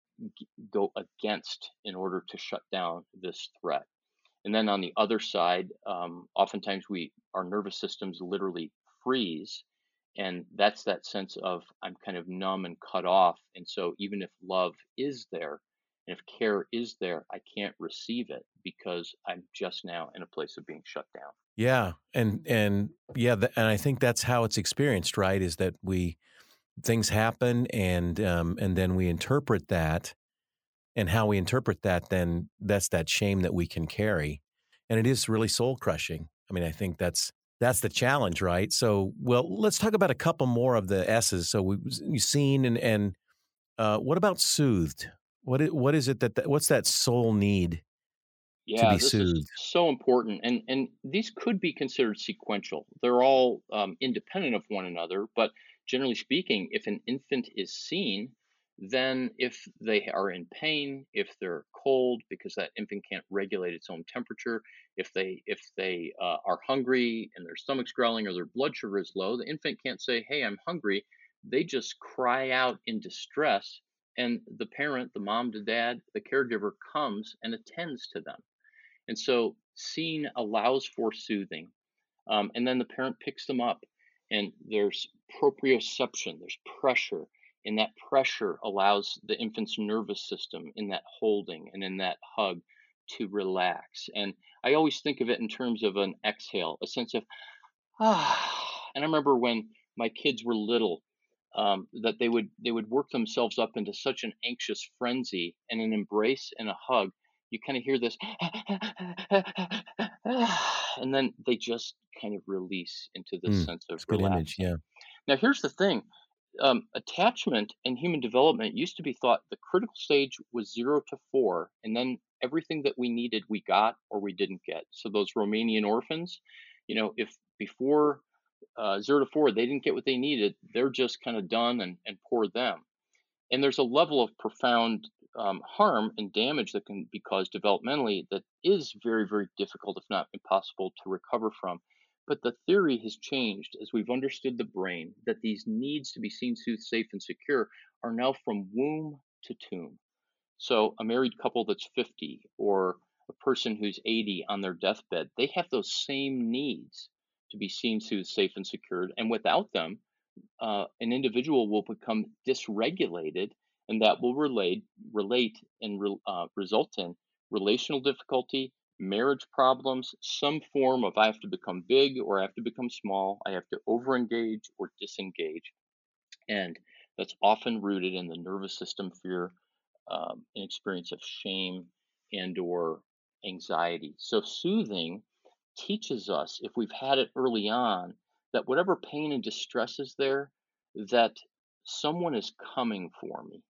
go against in order to shut down this threat. And then on the other side, um, oftentimes we our nervous systems literally freeze and that's that sense of i'm kind of numb and cut off and so even if love is there and if care is there i can't receive it because i'm just now in a place of being shut down. Yeah and and yeah and i think that's how it's experienced right is that we things happen and um and then we interpret that and how we interpret that then that's that shame that we can carry and it is really soul crushing i mean i think that's that's the challenge, right? So, well, let's talk about a couple more of the S's. So we have seen and and uh, what about soothed? What is, what is it that what's that soul need yeah, to be this soothed? is so important, and and these could be considered sequential. They're all um, independent of one another, but generally speaking, if an infant is seen, then if they are in pain, if they're cold because that infant can't regulate its own temperature, if they if they uh, are hungry and their stomach's growling or their blood sugar is low, the infant can't say, "Hey, I'm hungry." They just cry out in distress, and the parent, the mom, the dad, the caregiver comes and attends to them. And so, seeing allows for soothing, um, and then the parent picks them up, and there's proprioception, there's pressure and that pressure allows the infant's nervous system in that holding and in that hug to relax. And I always think of it in terms of an exhale, a sense of ah. And I remember when my kids were little, um, that they would they would work themselves up into such an anxious frenzy, and an embrace and a hug, you kind of hear this, and then they just kind of release into this Mm, sense of good image. Yeah. Now, here's the thing um, attachment and human development used to be thought the critical stage was zero to four, and then everything that we needed we got or we didn't get. So those Romanian orphans, you know, if before uh, zero to four they didn't get what they needed, they're just kind of done and, and poor them. And there's a level of profound um, harm and damage that can be caused developmentally that is very, very difficult, if not impossible, to recover from. But the theory has changed as we've understood the brain that these needs to be seen, soothed, safe, and secure are now from womb to tomb. So a married couple that's 50 or a person who's 80 on their deathbed, they have those same needs to be seen, soothed, safe, and secured. And without them, uh, an individual will become dysregulated, and that will relate, relate and re, uh, result in relational difficulty, marriage problems, some form of I have to become big or I have to become small, I have to overengage or disengage. And that's often rooted in the nervous system fear, um, an experience of shame and or anxiety. So soothing teaches us if we've had it early on that whatever pain and distress is there, that someone is coming for me.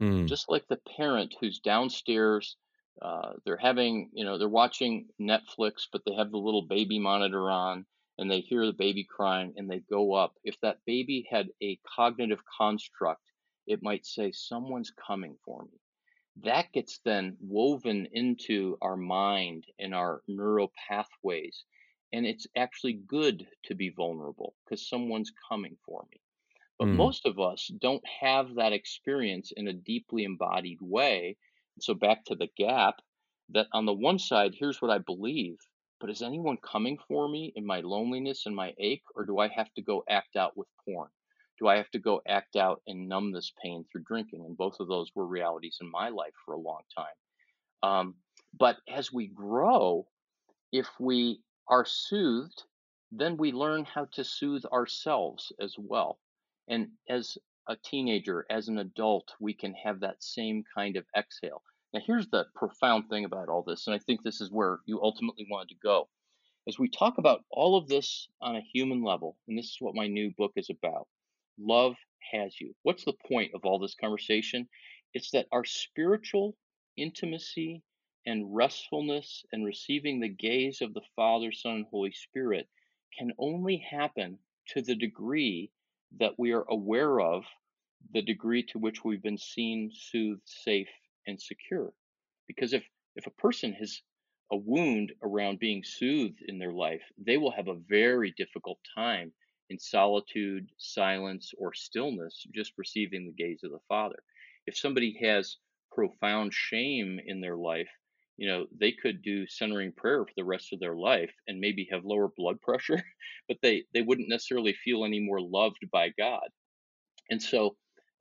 Mm. Just like the parent who's downstairs uh, they're having, you know, they're watching Netflix, but they have the little baby monitor on and they hear the baby crying and they go up. If that baby had a cognitive construct, it might say, Someone's coming for me. That gets then woven into our mind and our neural pathways. And it's actually good to be vulnerable because someone's coming for me. But Mm. most of us don't have that experience in a deeply embodied way so back to the gap that on the one side, here's what I believe, but is anyone coming for me in my loneliness and my ache, or do I have to go act out with porn? do I have to go act out and numb this pain through drinking? And both of those were realities in my life for a long time. Um, but as we grow, if we are soothed, then we learn how to soothe ourselves as well. And as a teenager, as an adult, we can have that same kind of exhale. Now, here's the profound thing about all this, and I think this is where you ultimately wanted to go. As we talk about all of this on a human level, and this is what my new book is about love has you. What's the point of all this conversation? It's that our spiritual intimacy and restfulness and receiving the gaze of the Father, Son, and Holy Spirit can only happen to the degree that we are aware of the degree to which we've been seen, soothed, safe, and secure. Because if, if a person has a wound around being soothed in their life, they will have a very difficult time in solitude, silence, or stillness, just receiving the gaze of the Father. If somebody has profound shame in their life, you know, they could do centering prayer for the rest of their life and maybe have lower blood pressure, but they, they wouldn't necessarily feel any more loved by God. And so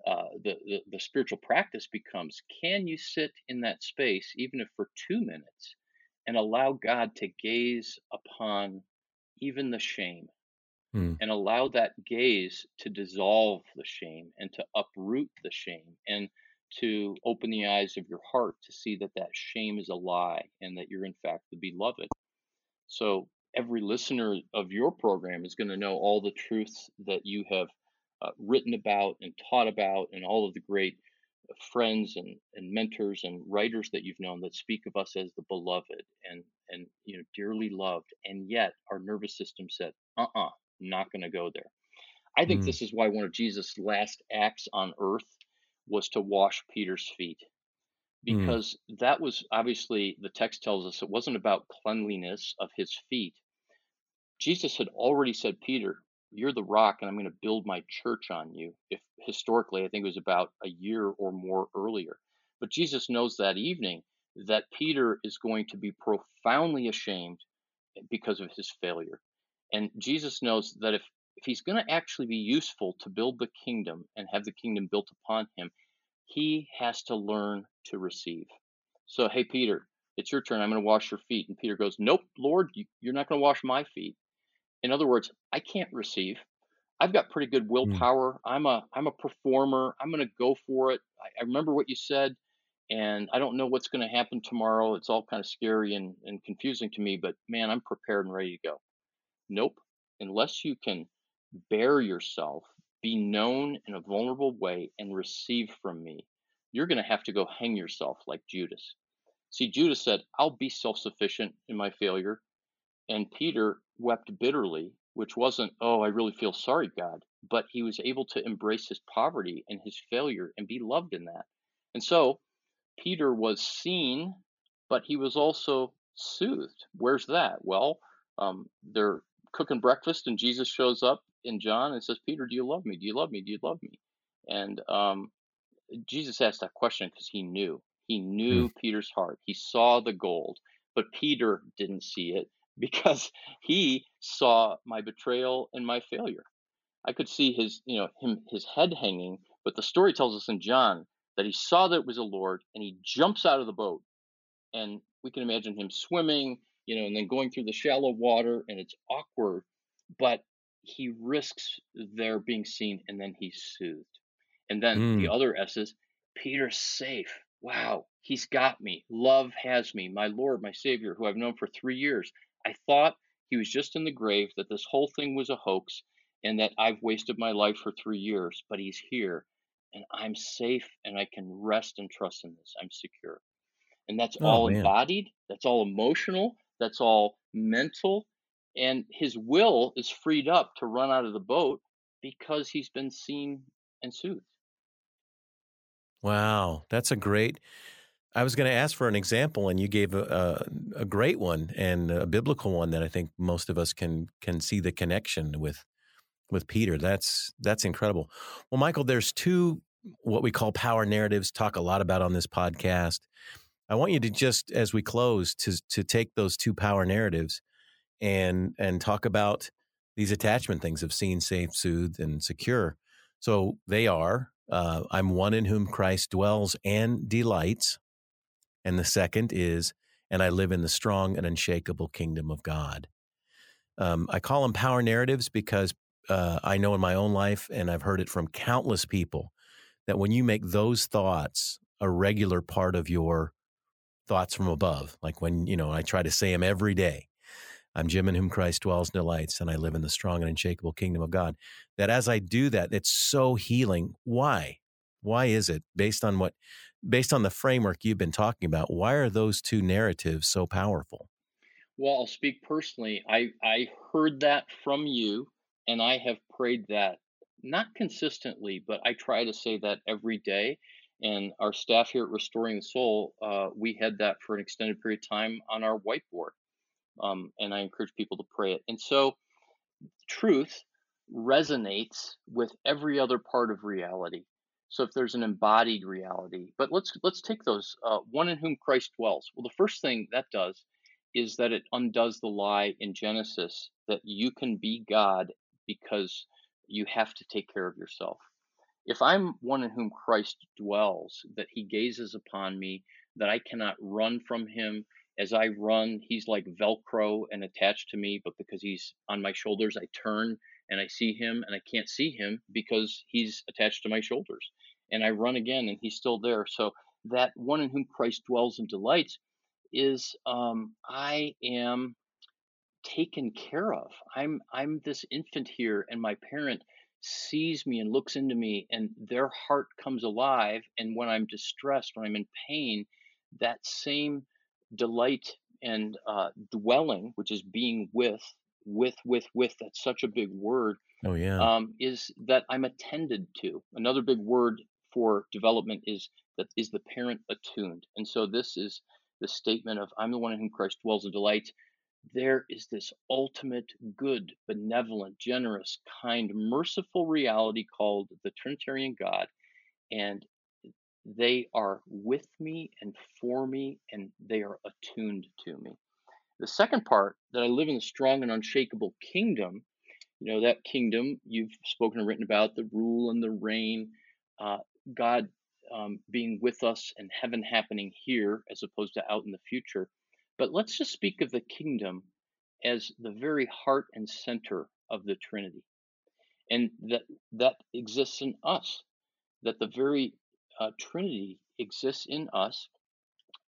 uh, the, the, the spiritual practice becomes can you sit in that space, even if for two minutes, and allow God to gaze upon even the shame mm. and allow that gaze to dissolve the shame and to uproot the shame and to open the eyes of your heart to see that that shame is a lie and that you're in fact the beloved. So every listener of your program is going to know all the truths that you have uh, written about and taught about and all of the great friends and, and mentors and writers that you've known that speak of us as the beloved and and you know dearly loved and yet our nervous system said uh-uh not going to go there i think mm. this is why one of jesus last acts on earth was to wash peter's feet mm. because mm. that was obviously the text tells us it wasn't about cleanliness of his feet jesus had already said peter you're the rock and I'm going to build my church on you. If historically, I think it was about a year or more earlier. But Jesus knows that evening that Peter is going to be profoundly ashamed because of his failure. And Jesus knows that if, if he's going to actually be useful to build the kingdom and have the kingdom built upon him, he has to learn to receive. So, hey, Peter, it's your turn. I'm going to wash your feet. And Peter goes, Nope, Lord, you're not going to wash my feet. In other words, I can't receive. I've got pretty good mm. willpower. I'm a I'm a performer. I'm going to go for it. I, I, remember what you said, and I don't know what's going to happen tomorrow. It's all kind of scary and, and confusing to me. But man, I'm prepared and ready to go. Nope. Unless you can bare yourself, be known in a vulnerable way, and receive from me, you're going to have to go hang yourself like Judas. See, Judas said, "I'll be self-sufficient in my failure." And Peter wept bitterly, which wasn't, oh, I really feel sorry, God, but he was able to embrace his poverty and his failure and be loved in that. And so Peter was seen, but he was also soothed. Where's that? Well, um, they're cooking breakfast, and Jesus shows up in John and says, Peter, do you love me? Do you love me? Do you love me? And um, Jesus asked that question because he knew. He knew mm. Peter's heart. He saw the gold, but Peter didn't see it because he saw my betrayal and my failure. I could see his, you know, him his head hanging, but the story tells us in John that he saw that it was a Lord and he jumps out of the boat. And we can imagine him swimming, you know, and then going through the shallow water and it's awkward, but he risks their being seen and then he's soothed. And then mm. the other S S's, Peter's safe. Wow, he's got me. Love has me. My Lord, my Savior, who I've known for three years. I thought he was just in the grave, that this whole thing was a hoax, and that I've wasted my life for three years, but he's here, and I'm safe, and I can rest and trust in this. I'm secure. And that's oh, all man. embodied, that's all emotional, that's all mental, and his will is freed up to run out of the boat because he's been seen and soothed. Wow, that's a great I was going to ask for an example, and you gave a, a, a, great one and a biblical one that I think most of us can can see the connection with with Peter. That's that's incredible. Well, Michael, there's two what we call power narratives. Talk a lot about on this podcast. I want you to just as we close to to take those two power narratives and and talk about these attachment things of seen, safe, soothed, and secure. So they are uh, I'm one in whom Christ dwells and delights. And the second is, and I live in the strong and unshakable kingdom of God. Um, I call them power narratives because uh, I know in my own life, and I've heard it from countless people, that when you make those thoughts a regular part of your thoughts from above, like when, you know, I try to say them every day, I'm Jim in whom Christ dwells and delights, and I live in the strong and unshakable kingdom of God. That as I do that, it's so healing. Why? Why is it based on what, based on the framework you've been talking about? Why are those two narratives so powerful? Well, I'll speak personally. I, I heard that from you, and I have prayed that not consistently, but I try to say that every day. And our staff here at Restoring the Soul, uh, we had that for an extended period of time on our whiteboard um, and I encourage people to pray it. And so, truth resonates with every other part of reality. So if there's an embodied reality, but let's let's take those uh, one in whom Christ dwells. Well, the first thing that does is that it undoes the lie in Genesis that you can be God because you have to take care of yourself. If I'm one in whom Christ dwells, that he gazes upon me, that I cannot run from him, as I run, he's like Velcro and attached to me, but because he's on my shoulders, I turn and I see him and I can't see him because he's attached to my shoulders. And I run again and he's still there. So that one in whom Christ dwells and delights is um, I am taken care of. I'm I'm this infant here and my parent sees me and looks into me and their heart comes alive and when I'm distressed, when I'm in pain, that same delight and uh, dwelling, which is being with, with, with, with. That's such a big word. Oh yeah. Um, is that I'm attended to. Another big word for development is that is the parent attuned. And so this is the statement of I'm the one in whom Christ dwells and delights. There is this ultimate good, benevolent, generous, kind, merciful reality called the Trinitarian God. And they are with me and for me, and they are attuned to me. The second part, that I live in a strong and unshakable kingdom, you know, that kingdom you've spoken and written about, the rule and the reign, uh, God um, being with us and heaven happening here as opposed to out in the future. But let's just speak of the kingdom as the very heart and center of the Trinity. And that that exists in us, that the very uh, Trinity exists in us,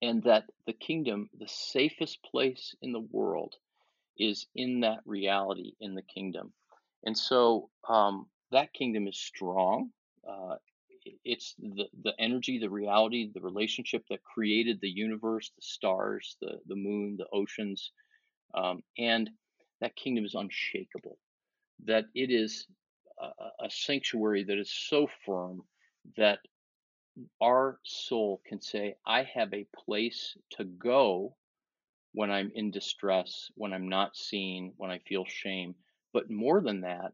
and that the kingdom, the safest place in the world, is in that reality in the kingdom. And so um, that kingdom is strong. Uh, it's the, the energy, the reality, the relationship that created the universe, the stars, the, the moon, the oceans. Um, and that kingdom is unshakable, that it is a, a sanctuary that is so firm that our soul can say, I have a place to go when I'm in distress, when I'm not seen, when I feel shame. But more than that,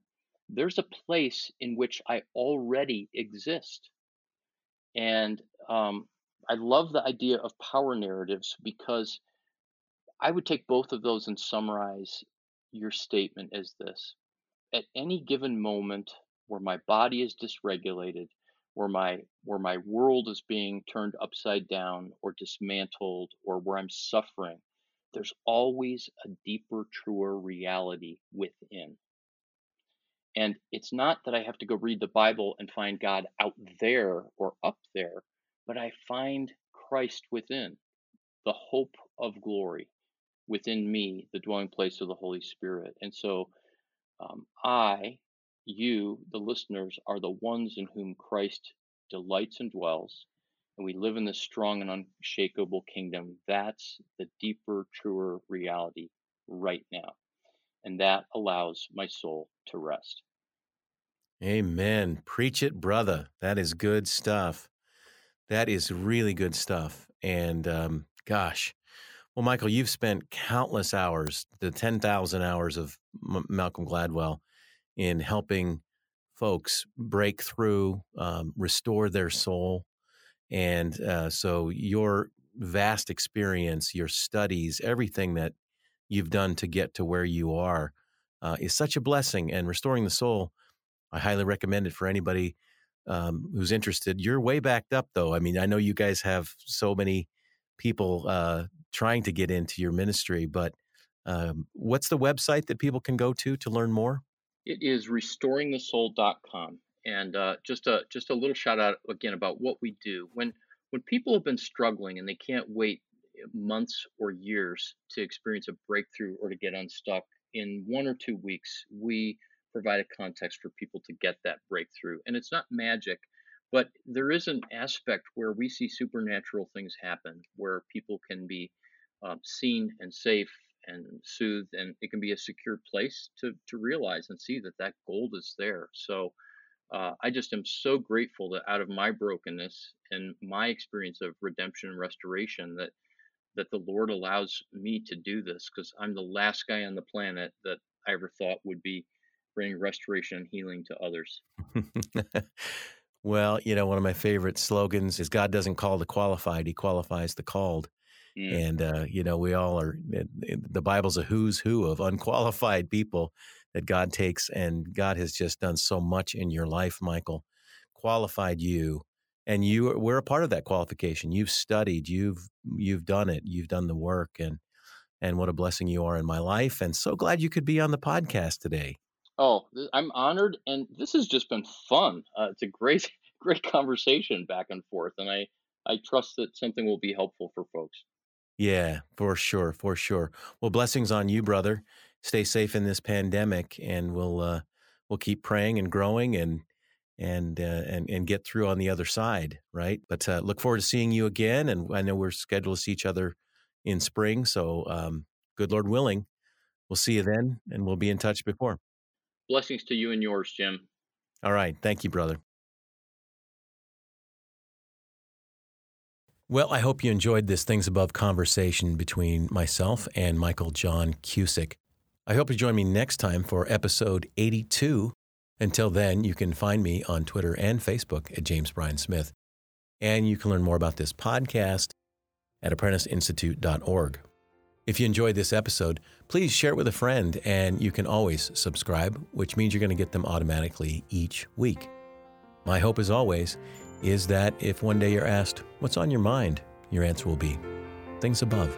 there's a place in which I already exist. And um, I love the idea of power narratives because I would take both of those and summarize your statement as this At any given moment where my body is dysregulated, where my where my world is being turned upside down or dismantled or where I'm suffering, there's always a deeper, truer reality within. And it's not that I have to go read the Bible and find God out there or up there, but I find Christ within, the hope of glory within me, the dwelling place of the Holy Spirit. And so um, I you, the listeners, are the ones in whom Christ delights and dwells, and we live in this strong and unshakable kingdom. That's the deeper, truer reality right now. And that allows my soul to rest. Amen. Preach it, brother. That is good stuff. That is really good stuff. And um, gosh, well, Michael, you've spent countless hours, the 10,000 hours of M- Malcolm Gladwell in helping folks break through, um, restore their soul. And uh, so your vast experience, your studies, everything that you've done to get to where you are uh, is such a blessing. And restoring the soul I highly recommend it for anybody um, who's interested. You're way backed up, though. I mean, I know you guys have so many people uh, trying to get into your ministry, but um, what's the website that people can go to to learn more? It is restoringthesoul.com. And uh, just a just a little shout out again about what we do when when people have been struggling and they can't wait months or years to experience a breakthrough or to get unstuck in one or two weeks we provide a context for people to get that breakthrough and it's not magic but there is an aspect where we see supernatural things happen where people can be um, seen and safe and soothed and it can be a secure place to to realize and see that that gold is there so uh, I just am so grateful that out of my brokenness and my experience of redemption and restoration that that the Lord allows me to do this because I'm the last guy on the planet that I ever thought would be bringing restoration and healing to others. well, you know, one of my favorite slogans is God doesn't call the qualified, he qualifies the called. Mm. And, uh, you know, we all are, the Bible's a who's who of unqualified people that God takes. And God has just done so much in your life, Michael, qualified you. And you we're a part of that qualification. You've studied, you've you've done it, you've done the work, and and what a blessing you are in my life. And so glad you could be on the podcast today. Oh, I'm honored, and this has just been fun. Uh, it's a great, great conversation back and forth, and I, I trust that something will be helpful for folks. Yeah, for sure, for sure. Well, blessings on you, brother. Stay safe in this pandemic, and we'll uh, we'll keep praying and growing and and uh, and and get through on the other side, right? But uh, look forward to seeing you again, and I know we're scheduled to see each other in spring. So, um, good Lord willing, we'll see you then, and we'll be in touch before. Blessings to you and yours, Jim. All right, thank you, brother. Well, I hope you enjoyed this Things Above conversation between myself and Michael John Cusick. I hope you join me next time for episode 82. Until then, you can find me on Twitter and Facebook at James Bryan Smith. And you can learn more about this podcast at apprenticeinstitute.org. If you enjoyed this episode, please share it with a friend, and you can always subscribe, which means you're going to get them automatically each week. My hope, as always, is that if one day you're asked, What's on your mind? your answer will be things above.